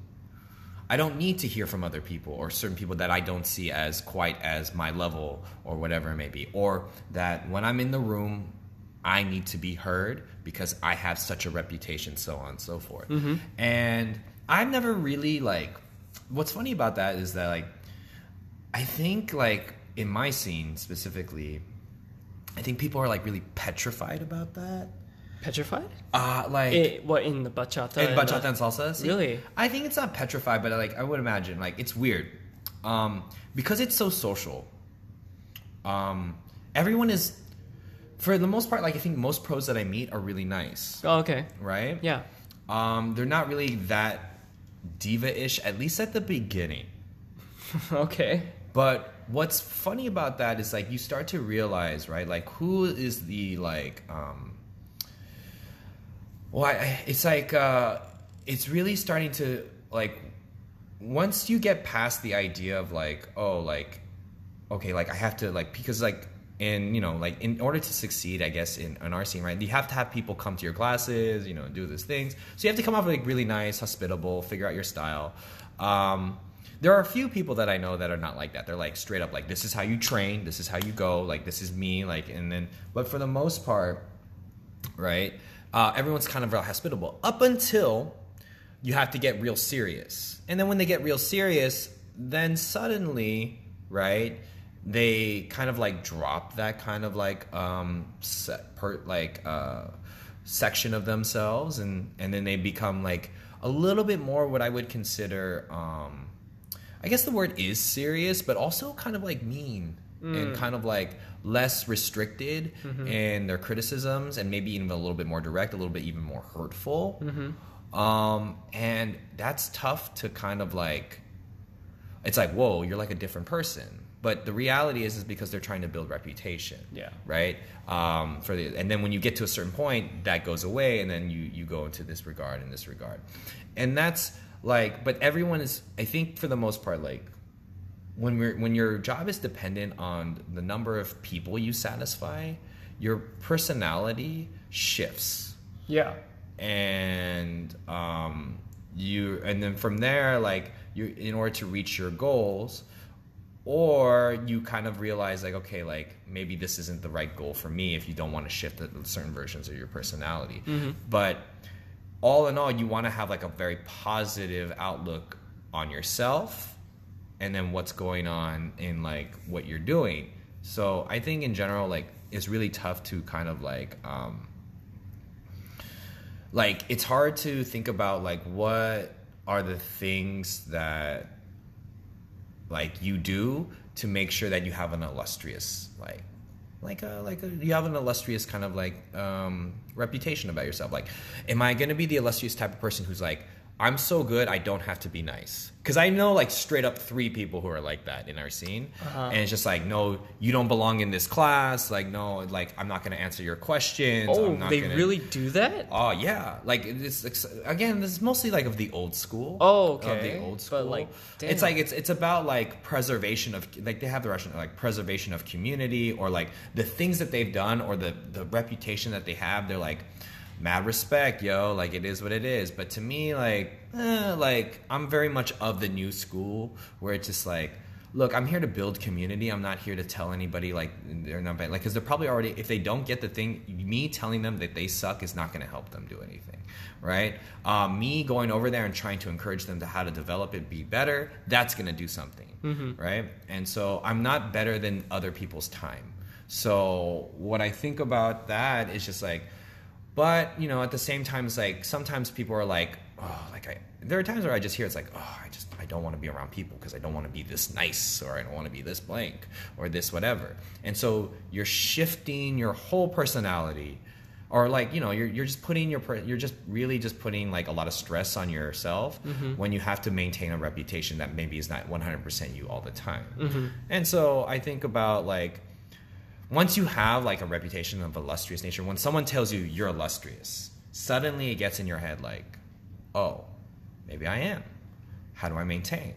I don't need to hear from other people or certain people that I don't see as quite as my level or whatever it may be. Or that when I'm in the room, I need to be heard because I have such a reputation, so on and so forth. Mm-hmm. And I've never really like. What's funny about that is that like, I think like in my scene specifically, I think people are like really petrified about that. Petrified Uh like it, what in the bachata in and the- bachata and salsa. See, Really? I think it's not petrified, but like I would imagine, like it's weird, um, because it's so social. Um, everyone is, for the most part, like I think most pros that I meet are really nice, oh okay right? yeah Um, they're not really that diva-ish, at least at the beginning. okay But what's funny about that is like you start to realize, right? Like who is the like um well, I, it's like uh it's really starting to like once you get past the idea of like oh like okay like I have to like because like and you know like in order to succeed i guess in, in our scene right you have to have people come to your classes you know do these things. So you have to come off like really nice hospitable figure out your style. Um, there are a few people that i know that are not like that. They're like straight up like this is how you train this is how you go like this is me like and then but for the most part right uh, everyone's kind of real hospitable. Up until you have to get real serious. And then when they get real serious then suddenly right they kind of like drop that kind of like um set per, like uh section of themselves. And and then they become like a little bit more what i would consider um i guess the word is serious but also kind of like mean. And kind of like less restricted in their criticisms and maybe even a little bit more direct a little bit even more hurtful. Um and that's tough to kind of like it's like whoa you're like a different person. But the reality is is because they're trying to build reputation Yeah. right? Um, for the and then when you get to a certain point that goes away and then you you go into this regard and this regard. And that's like but everyone is i think for the most part like when we're when your job is dependent on the number of people you satisfy your personality shifts. Yeah. and um, you and then from there like you in order to reach your goals or you kind of realize like okay like maybe this isn't the right goal for me if you don't want to shift the, certain versions of your personality. But all in all you want to have like a very positive outlook on yourself and then what's going on in like what you're doing. So i think in general like it's really tough to kind of like um like it's hard to think about like what are the things that like you do to make sure that you have an illustrious like like a like a, you have an illustrious kind of like um reputation about yourself. Like am i going to be the illustrious type of person who's like i'm so good i don't have to be nice because i know like straight up three people who are like that in our scene Uh-huh. and it's just like no you don't belong in this class like no like i'm not going to answer your questions Oh, I'm not they gonna, really do that? Oh yeah, like it's, it's again. This is mostly like of the old school. Oh, Of okay. the old But, school. like, it's like it's it's about like preservation of like they have the Russian like preservation of community or like the things that they've done or the the reputation that they have. They're like mad respect, yo. Like it is what it is. But to me, like eh, like I'm very much of the new school where it's just like. Look, I'm here to build community. I'm not here to tell anybody like they're not bad. Like, because they're probably already, if they don't get the thing, me telling them that they suck is not going to help them do anything, right? Um, me going over there and trying to encourage them to how to develop it, be better, that's going to do something, right? And so I'm not better than other people's time. So what I think about that is just like, but you know, at the same time, it's like sometimes people are like, oh, like I. There are times where I just hear it's like, oh, I just I don't want to be around people because I don't want to be this nice or I don't want to be this blank or this whatever. And so you're shifting your whole personality, or like you know, you're you're just putting your you're just really just putting like a lot of stress on yourself mm-hmm. when you have to maintain a reputation that maybe is not 100% you all the time. Mm-hmm. And so I think about like once you have like a reputation of illustrious nature, when someone tells you you're illustrious, suddenly it gets in your head like, oh, maybe I am. How do I maintain?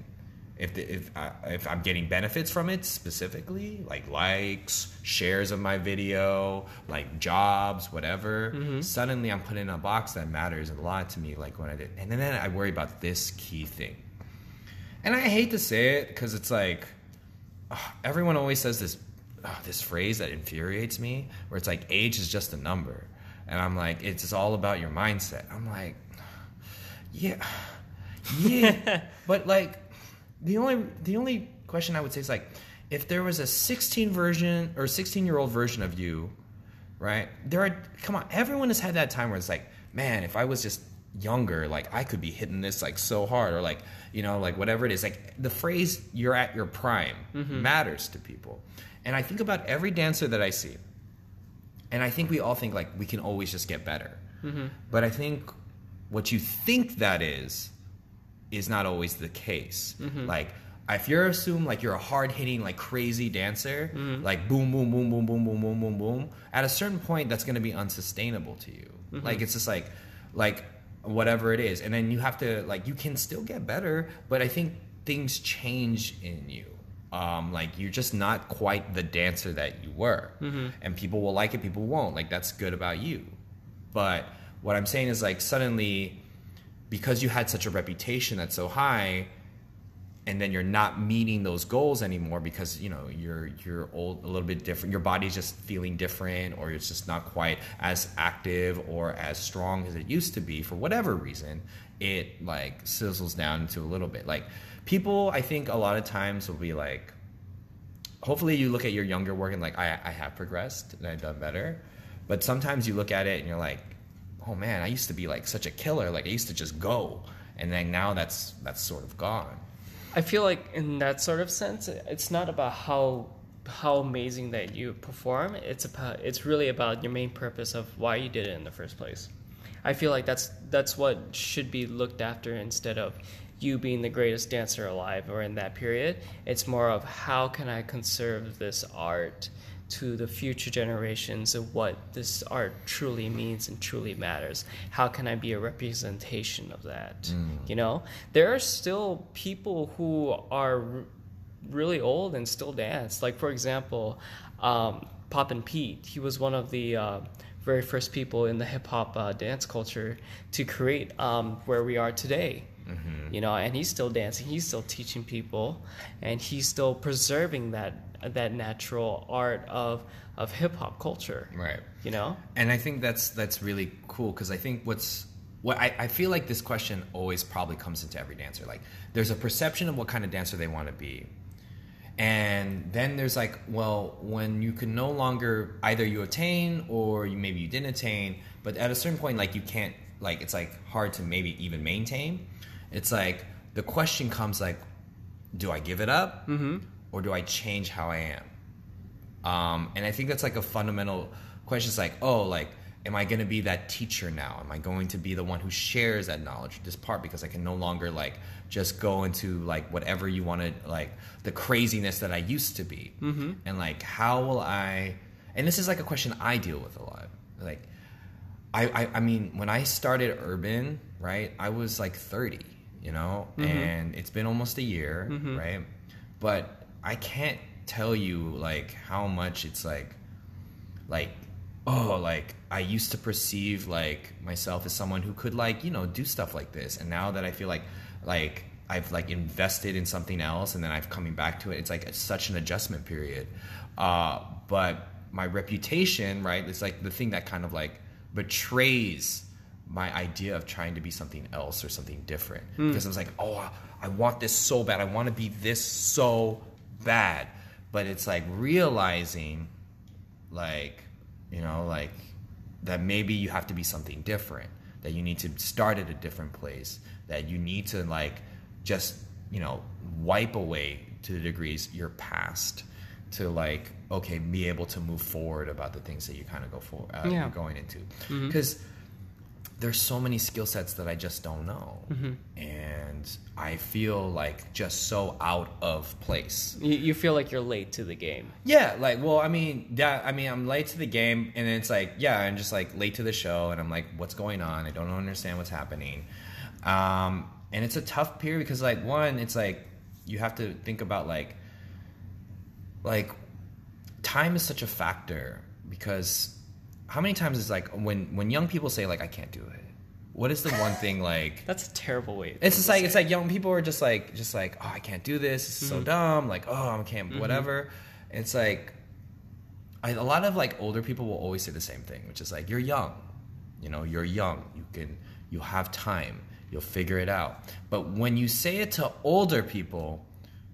If the, if I, if I'm getting benefits from it specifically, like likes, shares of my video, like jobs, whatever, mm-hmm. suddenly I'm put in a box that matters a lot to me. Like when I did, and then I worry about this key thing. And I hate to say it because it's like everyone always says this ugh, this phrase that infuriates me, where it's like age is just a number, and I'm like it's just all about your mindset. I'm like, yeah, yeah, but like the only the only question I would say is like if there was a 16 version or 16 year old version of you, right? There are come on, everyone has had that time where it's like, man, if I was just younger, like I could be hitting this like so hard, or like you know, like whatever it is. Like the phrase "you're at your prime" mm-hmm. matters to people, and I think about every dancer that I see, and I think we all think like we can always just get better, mm-hmm. but I think what you think that is is not always the case. Mm-hmm. Like if you're assumed like you're a hard hitting like crazy dancer, mm-hmm. like boom boom boom boom boom boom boom boom boom, at a certain point that's going to be unsustainable to you. Like it's just like like whatever it is, and then you have to like you can still get better, but I think things change in you. Um, like you're just not quite the dancer that you were. And people will like it people won't. Like that's good about you. But what i'm saying is like suddenly because you had such a reputation that's so high and then you're not meeting those goals anymore because you know you're you're old a little bit different your body's just feeling different or it's just not quite as active or as strong as it used to be for whatever reason it like sizzles down into a little bit. Like people i think a lot of times will be like hopefully you look at your younger work and like i, I have progressed and i've done better but sometimes you look at it and you're like oh man i used to be like such a killer like i used to just go and then now that's that's sort of gone I feel like in that sort of sense, it's not about how how amazing that you perform. It's about it's really about your main purpose of why you did it in the first place. I feel like that's that's what should be looked after instead of you being the greatest dancer alive or in that period. It's more of how can I conserve this art to the future generations of what this art truly means and truly matters. How can I be a representation of that? You know, there are still people who are r- really old and still dance. Like for example, um, Poppin' Pete. He was one of the uh, very first people in the hip hop uh, dance culture to create um, where we are today. Mm-hmm. You know, and he's still dancing. He's still teaching people, and he's still preserving that that natural art of of hip hop culture. right You know. and i think that's that's really cool because i think what's what I, I feel like this question always probably comes into every dancer like there's a perception of what kind of dancer they want to be and then there's like well when you can no longer either you attain or you maybe you didn't attain but at a certain point like you can't like it's like hard to maybe even maintain it's like the question comes like do i give it up or do i change how i am um, and I think that's like a fundamental question. It's like, oh, like, am I going to be that teacher now? Am I going to be the one who shares that knowledge, this part, because I can no longer like just go into like whatever you want to, like the craziness that I used to be, mm-hmm. and like how will I? And this is like a question I deal with a lot. Like, I, I, I mean, when I started urban, right, I was like 30, you know, and it's been almost a year, right? But I can't tell you like how much it's like, like, oh, like I used to perceive like myself as someone who could like, you know, do stuff like this. And now that I feel like, like, I've like invested in something else and then I've coming back to it. It's like such an adjustment period. Uh, but my reputation, right? It's like the thing that kind of like betrays my idea of trying to be something else or something different. Because I was like, oh, I want this so bad. I want to be this so bad. But it's like realizing, like, you know, like that maybe you have to be something different, that you need to start at a different place, that you need to like just, you know, wipe away to the degrees your past to like okay be able to move forward about the things that you kind of go for uh, Yeah. you're going into because there's so many skill sets that I just don't know and I feel like just so out of place You, you feel like you're late to the game. yeah, like, well, I mean, yeah, I mean, I'm late to the game, and then it's like, yeah, I'm just like late to the show, and I'm like, what's going on? I don't understand what's happening, um, and it's a tough period because, like, one, it's like you have to think about like, like, time is such a factor because how many times is like when when young people say like I can't do it, what is the one thing like? That's a terrible way. It's just like say it's like young people are just like just like oh I can't do this. This is so mm-hmm. dumb. Like oh I can't mm-hmm. whatever. It's like I, a lot of like older people will always say the same thing, which is like you're young, you know you're young. You can you have time. You'll figure it out. But when you say it to older people,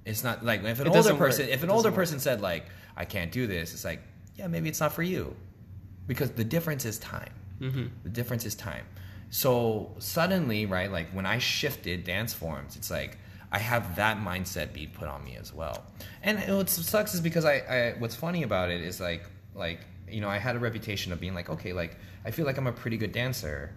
it's not like if an It older doesn't work. person if an older work. person said like I can't do this, it's like yeah maybe it's not for you because the difference is time. Mm-hmm. The difference is time. So suddenly, right, like when I shifted dance forms, it's like I have that mindset being put on me as well. And what sucks is because I, I what's funny about it is like like you know I had a reputation of being like okay like I feel like I'm a pretty good dancer,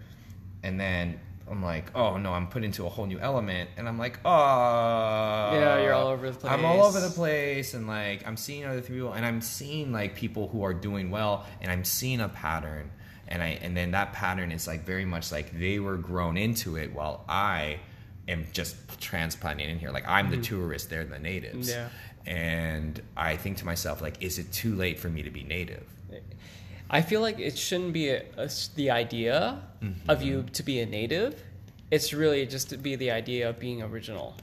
and then I'm like oh no I'm put into a whole new element, and I'm like oh Yeah, you're all over the place. I'm all over the place. and like I'm seeing other people and I'm seeing like people who are doing well and I'm seeing a pattern and I and then that pattern is like very much like they were grown into it while I am just transplanting in here like I'm the mm-hmm. tourist they're the natives. Yeah. and I think to myself, like, is it too late for me to be native? I feel like it shouldn't be a, a, the idea Mm-hmm. of you to be a native. It's really just to be the idea of being original.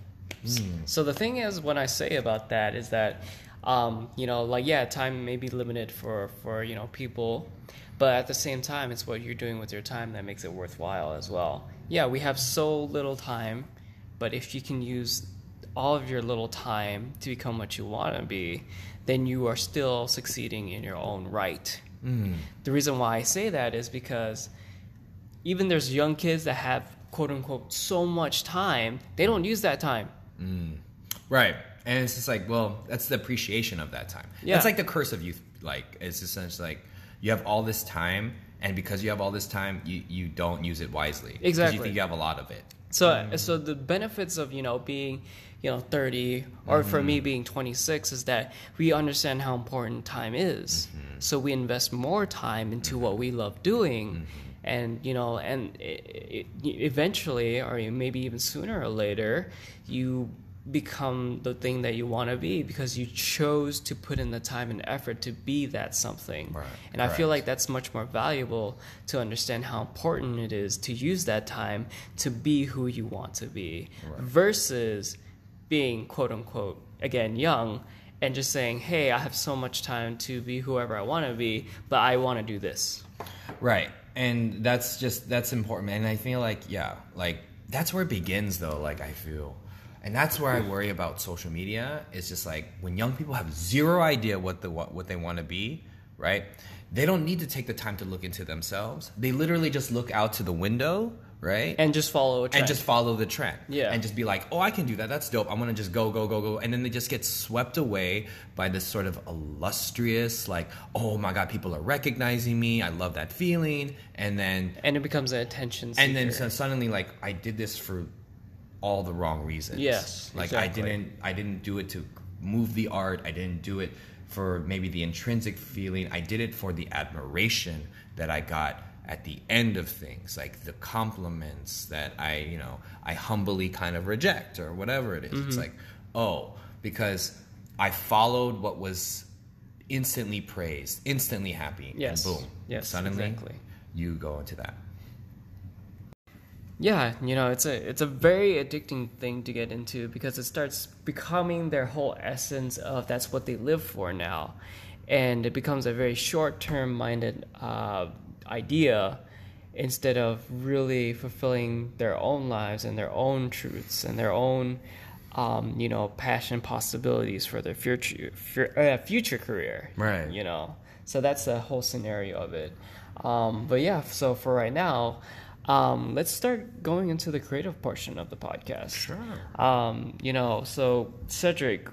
Mm. So the thing is, when I say about that is that, um, you know, like yeah, time may be limited for for you know people, but at the same time, it's what you're doing with your time that makes it worthwhile as well. Yeah, we have so little time, but if you can use all of your little time to become what you want to be, then you are still succeeding in your own right. The reason why I say that is because even there's young kids that have quote unquote so much time, they don't use that time. Mm. Right. And it's just like, well, that's the appreciation of that time. Yeah. That's like the curse of youth. Like, it's essentially like you have all this time, and because you have all this time, you, you don't use it wisely. Exactly. You think you have a lot of it. So so the benefits of, you know, being, you know, 30 or for Mm-hmm. me being 26 is that we understand how important time is. Mm-hmm. So we invest more time into what we love doing. Mm-hmm. And you know, and it, it, eventually, or maybe even sooner or later, you become the thing that you want to be because you chose to put in the time and effort to be that something. Right, And I feel like that's much more valuable to understand how important it is to use that time to be who you want to be versus being quote unquote again young and just saying, "Hey, I have so much time to be whoever I want to be, but I want to do this." Right. And that's just that's important. And I feel like yeah, like that's where it begins though, like I feel. And that's where I worry about social media. It's just like when young people have zero idea what the what, what they want to be, right? They don't need to take the time to look into themselves. They literally just look out to the window, right? And just follow a trend. and just follow the trend. Yeah. And just be like, oh, I can do that. That's dope. I'm gonna just go, go, go, go. And then they just get swept away by this sort of illustrious, like, oh my god, people are recognizing me. I love that feeling. And then and it becomes an attention seeker. and then so suddenly like I did this for all the wrong reasons. Yes, Like exactly. I didn't I didn't do it to move the art. I didn't do it for maybe the intrinsic feeling. I did it for the admiration that I got at the end of things, like the compliments that I, you know, I humbly kind of reject or whatever it is. Mm-hmm. It's like, oh, because I followed what was instantly praised, instantly happy, Yes. and boom, Yes, suddenly exactly. you go into that. Yeah, you know, it's a it's a very addicting thing to get into because it starts becoming their whole essence of that's what they live for now, and it becomes a very short term minded uh, idea instead of really fulfilling their own lives and their own truths and their own um, you know passion possibilities for their future fu- uh, future career. Right. You know, so that's the whole scenario of it. Um, but yeah, so for right now. Um, let's start going into the creative portion of the podcast. Sure. Um, you know, so Cedric,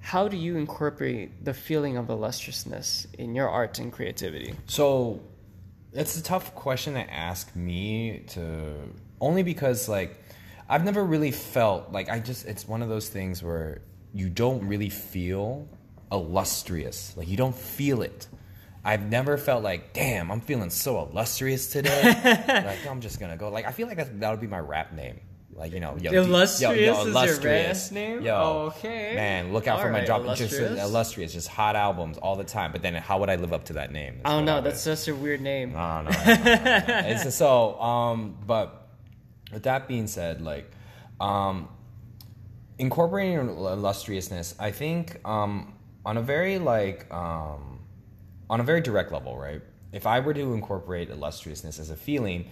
how do you incorporate the feeling of illustriousness in your art and creativity? So it's a tough question to ask me to only because like I've never really felt like I just it's one of those things where you don't really feel illustrious. Like you don't feel it. I've never felt like, damn, I'm feeling so illustrious today. like I'm just gonna go. Like I feel like that that would be my rap name. Like you know, yo, Illustrious is your rap name? Yo, Okay. man, look out for my Alright, drop. Just Illustrious. illustrious, just hot albums all the time. But then, how would I live up to that name? I don't know. That's just a weird name. I don't know. I don't know, I don't know. it's just so, um, but with that being said, like, um, incorporating illustriousness, I think, um, on a very like, um, on a very direct level, right? If I were to incorporate illustriousness as a feeling,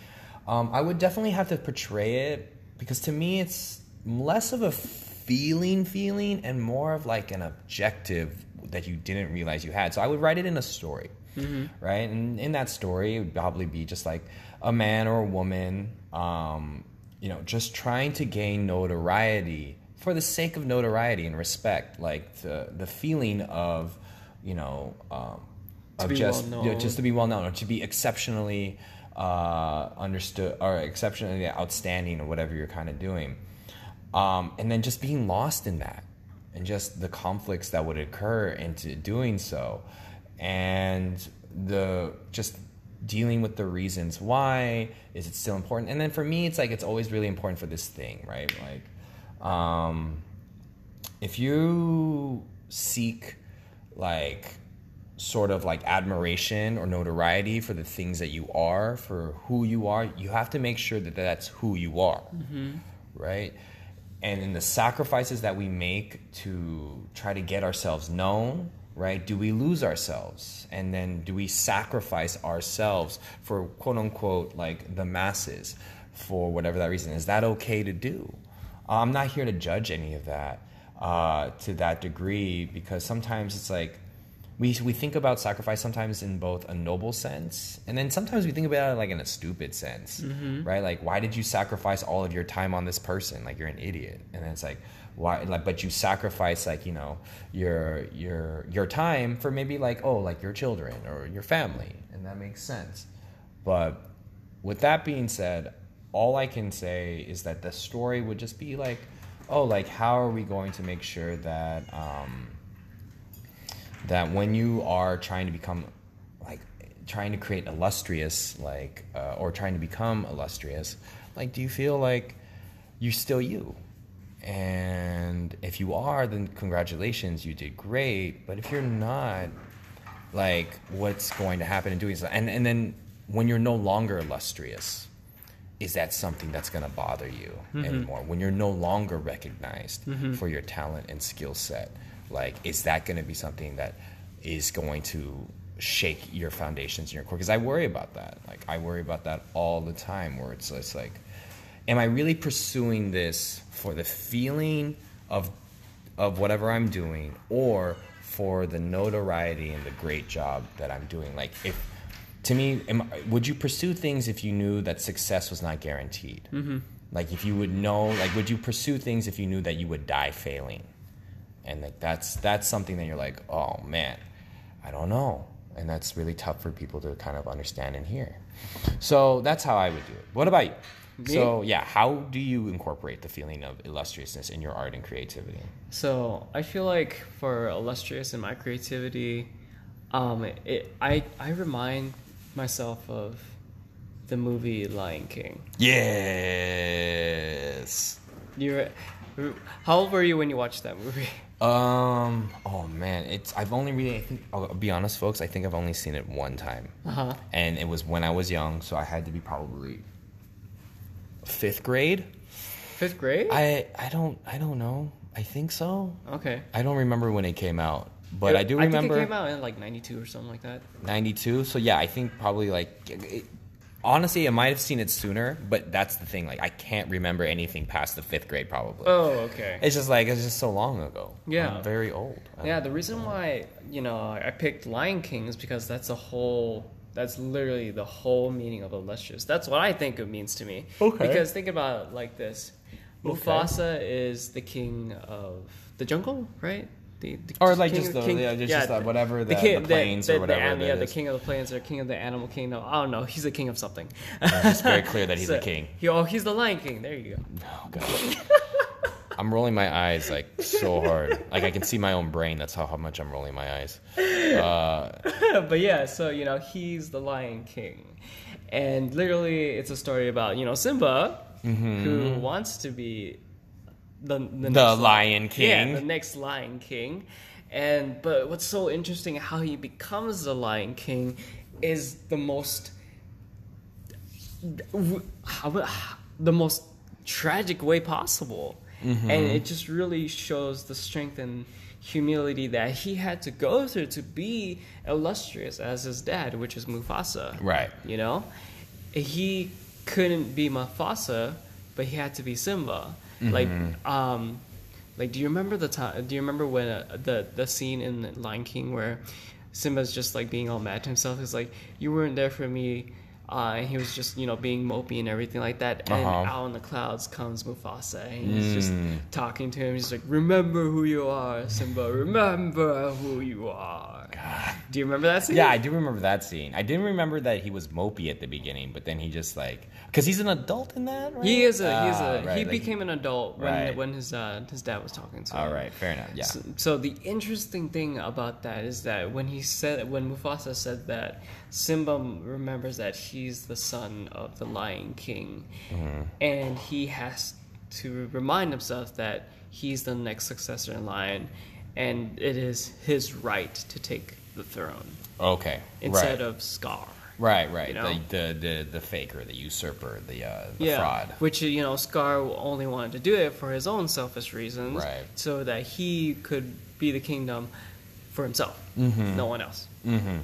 um, I would definitely have to portray it because to me, it's less of a feeling feeling and more of like an objective that you didn't realize you had. So I would write it in a story, right? And in that story, it would probably be just like a man or a woman, um, you know, just trying to gain notoriety for the sake of notoriety and respect, like the the feeling of, you know, um, of just well you know, known. just to be well known or to be exceptionally uh, understood or exceptionally outstanding or whatever you're kind of doing, um, and then just being lost in that and just the conflicts that would occur into doing so, and the just dealing with the reasons why is it still important? And then for me it's like it's always really important for this thing right? Like um if you seek like sort of like admiration or notoriety for the things that you are, for who you are, you have to make sure that that's who you are, right? And in the sacrifices that we make to try to get ourselves known, right? Do we lose ourselves? And then do we sacrifice ourselves for quote unquote like the masses for whatever that reason? Is that okay to do? I'm not here to judge any of that uh, to that degree because sometimes it's like we we think about sacrifice sometimes in both a noble sense and then sometimes we think about it like in a stupid sense, right? Like why did you sacrifice all of your time on this person? Like you're an idiot, and then it's like why like but you sacrifice like you know your your your time for maybe like oh like your children or your family, and that makes sense. But with that being said, all I can say is that the story would just be like, oh, like how are we going to make sure that um, that when you are trying to become like trying to create illustrious like uh, or trying to become illustrious, like do you feel like you're still you? And if you are, then congratulations, you did great. But if you're not, like what's going to happen in doing so? And and then when you're no longer illustrious, is that something that's going to bother you anymore when you're no longer recognized for your talent and skill set like is that going to be something that is going to shake your foundations in your core because i worry about that like i worry about that all the time where it's like am i really pursuing this for the feeling of of whatever i'm doing or for the notoriety and the great job that i'm doing like if to me, am, would you pursue things if you knew that success was not guaranteed? Mm-hmm. Like if you would know, like would you pursue things if you knew that you would die failing? And like that's that's something that you're like, oh man, I don't know, and that's really tough for people to kind of understand and hear. So that's how I would do it. What about you? Me? So yeah, how do you incorporate the feeling of illustriousness in your art and creativity? So I feel like for illustrious in my creativity, um, it, I I remind myself of the movie Lion King. Yes. You, how old were you when you watched that movie? Um. Oh man, it's. I've only really. I think. I'll be honest, folks. I think I've only seen it one time, Uh huh. and it was when I was young, so I had to be probably fifth grade. Fifth grade. I. I don't. I don't know. I think so. okay. I don't remember when it came out, but It- I do remember. I think it came out in like '92 or something like that. '92. So yeah, I think probably like. It, honestly, I might have seen it sooner, but that's the thing. Like, I can't remember anything past the fifth grade, probably. Oh, okay. It's just like it's just so long ago. Yeah. I'm very old. I Yeah, the reason why you know I picked Lion King is because that's a whole. That's literally the whole meaning of illustrious. That's what I think it means to me. Okay. Because think about it like this: Okay. Mufasa is the king of the jungle, right? The, the Or, like, king just the- yeah, just- just, uh, whatever the- king- the plains or whatever that yeah, the king of the plains or king of the animal kingdom. I don't know. He's the king of something. it's very clear that he's So- the king. He, oh, he's the Lion King. There you go. Oh god. I'm rolling my eyes like so hard. Like I can see my own brain. That's how, how much I'm rolling my eyes. Uh, but yeah, so you know he's the Lion King, and literally it's a story about you know Simba who wants to be the the, the Lion King. yeah, the next Lion King, and but what's so interesting how he becomes the Lion King is the most how, the most tragic way possible. Mm-hmm. And it just really shows the strength and humility that he had to go through to be illustrious as his dad, which is Mufasa. Right. You know? He couldn't be Mufasa, but he had to be Simba. Like, Mm-hmm. um, like, do you remember the time? Do you remember when uh, the the scene in Lion King where Simba's just like being all mad to himself? He's like, "You weren't there for me," uh, and he was just you know being mopey and everything like that. And Uh-huh. out in the clouds comes Mufasa, and he's just Mm. talking to him. He's like, "Remember who you are, Simba. Remember who you are." Do you remember that scene? yeah, I do remember that scene. I didn't remember that he was mopey at the beginning, but then he just like because he's an adult in that. Right? He is a he's Ah, a right, he like- became an adult when Right. when his uh, his dad was talking to him. All right, fair enough. Yeah. So, so the interesting thing about that is that when he said when Mufasa said that Simba remembers that he's the son of the Lion King, Mm-hmm. and he has to remind himself that he's the next successor in line, and it is his right to take the throne Okay. instead right. of Scar. Right, right. you know? the, the the the faker, the usurper, the uh, the yeah, fraud. which you know Scar only wanted to do it for his own selfish reasons, Right. So that he could be the kingdom for himself, Mm-hmm. no one else.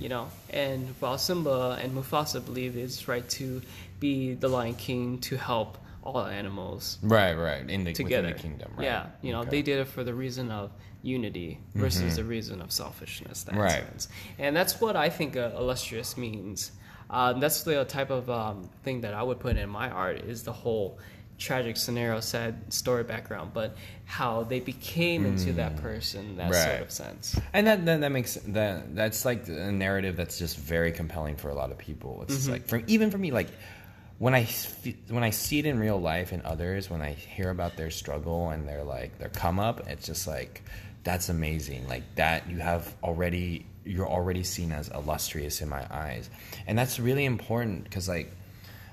You know, and while Simba and Mufasa believe it's right to be the Lion King to help all animals Right, right. In the together. the kingdom, right? Yeah, you know, Okay. they did it for the reason of unity versus the reason of selfishness. That Right. sense. And that's what I think uh, illustrious means. Uh, that's the type of um, thing that I would put in my art is the whole tragic scenario, sad story background, but how they became into that person, that sort Mm. Of sense. And that, that that makes that that's like a narrative that's just very compelling for a lot of people. It's Mm-hmm. like from even for me, like when I when I see it in real life in others, when I hear about their struggle and their like their come up, it's just like that's amazing. Like that you have already you're already seen as illustrious in my eyes, and that's really important because like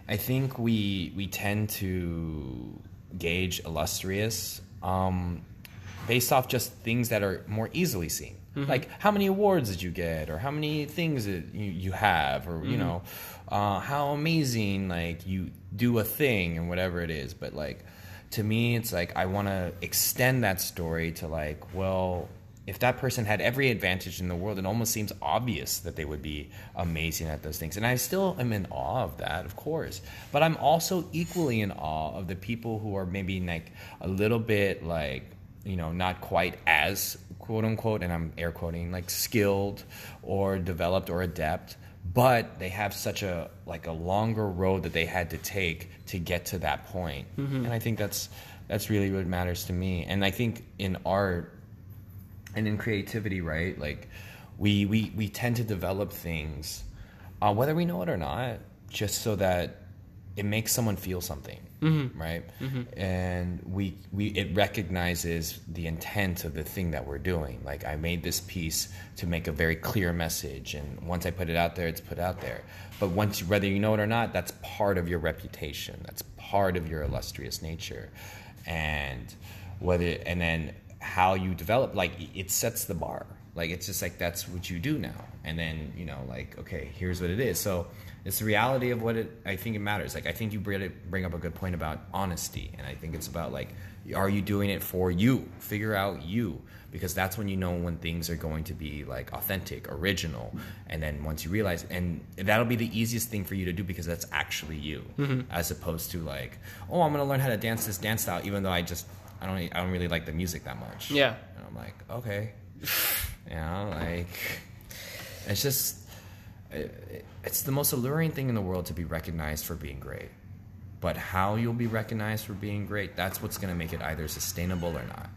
I think we we tend to gauge illustrious um, based off just things that are more easily seen. Like how many awards did you get, or how many things that you, you have, or you know, uh, how amazing like you do a thing and whatever it is. But like to me, it's like I want to extend that story to like, well, if that person had every advantage in the world, it almost seems obvious that they would be amazing at those things. And I still am in awe of that, of course. But I'm also equally in awe of the people who are maybe like a little bit like, you know, not quite as quote unquote, and I'm air quoting, like skilled or developed or adept, but they have such a like a longer road that they had to take to get to that point. And I think that's that's really what matters to me. And I think in art and in creativity, right? Like we we we tend to develop things, uh, whether we know it or not, just so that it makes someone feel something, Mm-hmm. right? Mm-hmm. And we we it recognizes the intent of the thing that we're doing. Like I made this piece to make a very clear message, and once I put it out there, it's put out there. But once whether you know it or not, that's part of your reputation. That's part of your illustrious nature, and whether and then how you develop like it sets the bar like it's just like that's what you do now and then you know like okay here's what it is so it's the reality of what it i think it matters. Like i think you bring up a good point about honesty and i think it's about like are you doing it for you? Figure out you because that's when you know when things are going to be like authentic original and then once you realize and that'll be the easiest thing for you to do because that's actually you mm-hmm. as opposed to like oh i'm going to learn how to dance this dance style even though i just i don't i don't really like the music that much. Yeah. and I'm like, okay, you know, like it's just it, it's the most alluring thing in the world to be recognized for being great. But how you'll be recognized for being great, that's what's going to make it either sustainable or not,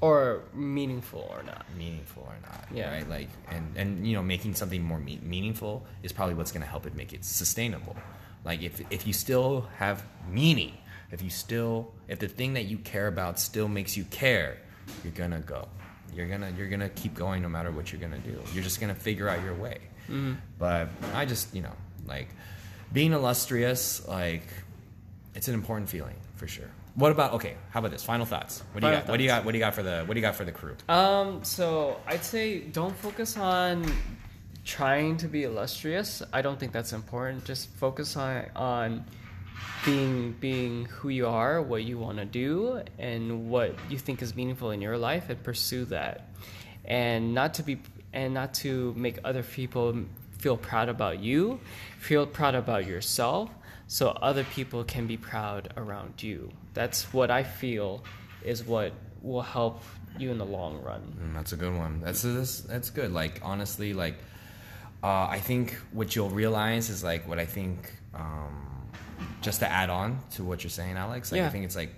Or meaningful or not. meaningful or not. Yeah. Right. Like, and and you know, making something more me- meaningful is probably what's going to help it make it sustainable. Like, if if you still have meaning, if you still, if the thing that you care about still makes you care, you're gonna go. You're gonna you're gonna keep going no matter what you're gonna do. You're just gonna figure out your way. But I just you know like being illustrious like it's an important feeling for sure. What about okay? How about this? Final thoughts. What do you Final got? What do you got? What do you got for the What do you got for the crew? Um, so I'd say don't focus on trying to be illustrious. I don't think that's important. Just focus on on being being who you are, what you want to do, and what you think is meaningful in your life, and pursue that. And not to be and not to make other people feel proud about you. Feel proud about yourself, so other people can be proud around you. That's what I feel is what will help you in the long run. Mm, that's a good one. That's that's, that's good. Like honestly, like uh, I think what you'll realize is like what I think. Um, just to add on to what you're saying, Alex. Like, I think it's like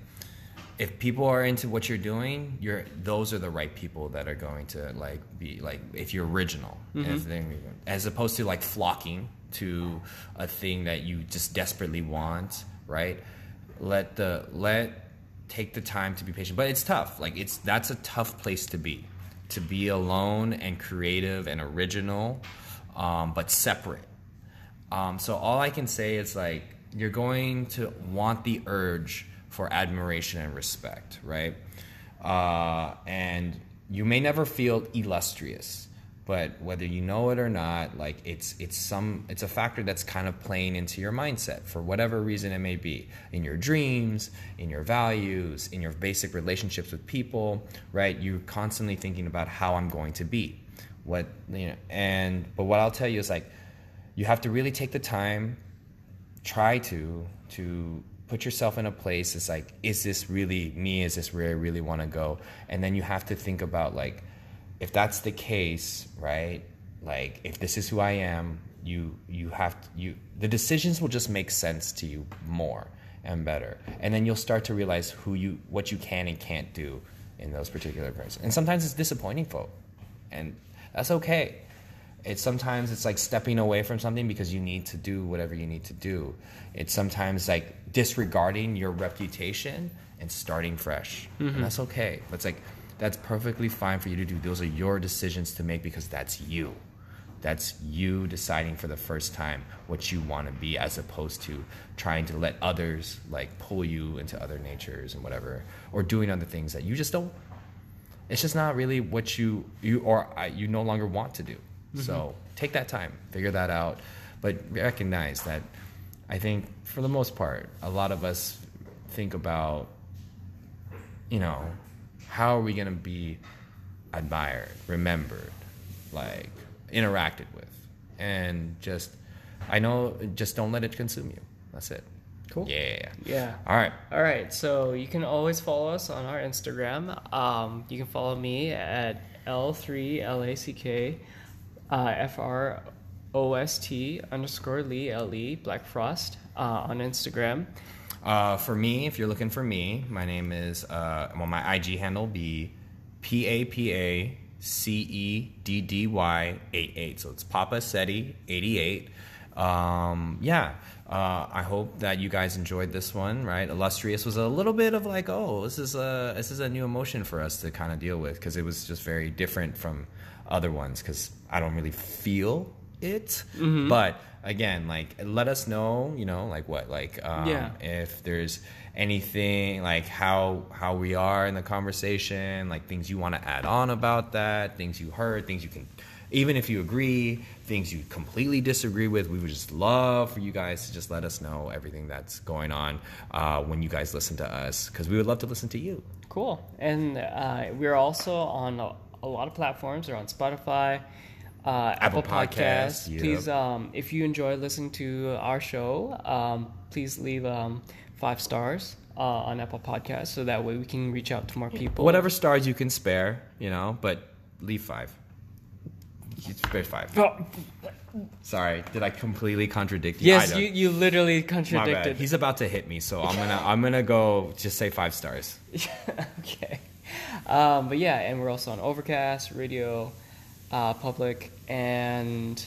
if people are into what you're doing, you're those are the right people that are going to like be like if you're original, as, they- as opposed to like flocking to a thing that you just desperately want, right? Let the let take the time to be patient, but it's tough. Like it's that's a tough place to be, to be alone and creative and original, um, but separate. Um, so all I can say is like you're going to want the urge for admiration and respect, right? Uh, and you may never feel illustrious, but whether you know it or not, like it's it's some it's a factor that's kind of playing into your mindset for whatever reason it may be in your dreams, in your values, in your basic relationships with people, right? You're constantly thinking about how I'm going to be, what you know, and but what I'll tell you is like you have to really take the time, try to to put yourself in a place it's like is this really me? Is this where i really want to go? And then you have to think about like if that's the case right? Like if this is who i am you you have to, you the decisions will just make sense to you more and better. And then you'll start to realize who you what you can and can't do in those particular places and sometimes it's disappointing folk and that's okay it's sometimes it's like stepping away from something because you need to do whatever you need to do. It's sometimes like disregarding your reputation and starting fresh. Mm-hmm. and that's okay. That's like that's perfectly fine for you to do. Those are your decisions to make because that's you. That's you deciding for the first time what you want to be as opposed to trying to let others like pull you into other natures and whatever or doing other things that you just don't it's just not really what you you or you no longer want to do. So take that time, figure that out, but recognize that I think for the most part, a lot of us think about, you know, how are we gonna be admired, remembered, like interacted with, and just I know just don't let it consume you. That's it. Cool. Yeah. Yeah. All right. All right, so you can always follow us on our Instagram. Um, you can follow me at L3LACK uh, F-R-O-S-T underscore Lee, L-E, Black Frost uh, on Instagram. Uh, for me, if you're looking for me, my name is uh, well, my IG handle be P A P A C E D D Y eight eight. So it's Papa Ceddy eighty eight. Um, yeah. Uh, I hope that you guys enjoyed this one. Right, illustrious was a little bit of like, oh, this is a this is a new emotion for us to kind of deal with because it was just very different from other ones because I don't really feel it. But again, like let us know, you know, like what, like um, Yeah. if there's anything like how how we are in the conversation, like things you want to add on about that, things you heard, things you can. Even if you agree, things you completely disagree with, we would just love for you guys to just let us know everything that's going on uh, when you guys listen to us, because we would love to listen to you. Cool. And uh, we're also on a, a lot of platforms. We're on Spotify, uh, Apple, Apple Podcasts, Podcasts. yep. Please, um, if you enjoy listening to our show, um, please leave um, five stars uh, on Apple Podcasts so that way we can reach out to more people. Whatever stars you can spare, you know, but leave five. You spare five. Oh, Sorry, did I completely contradict you? Yes, you, you literally My bad. contradicted. He's about to hit me, so I'm gonna I'm gonna go just say five stars. okay. Um, but yeah, and we're also on Overcast, Radio, uh, Public, and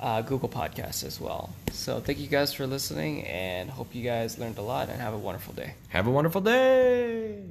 uh, Google Podcasts as well. So thank you guys for listening, and hope you guys learned a lot and have a wonderful day. Have a wonderful day.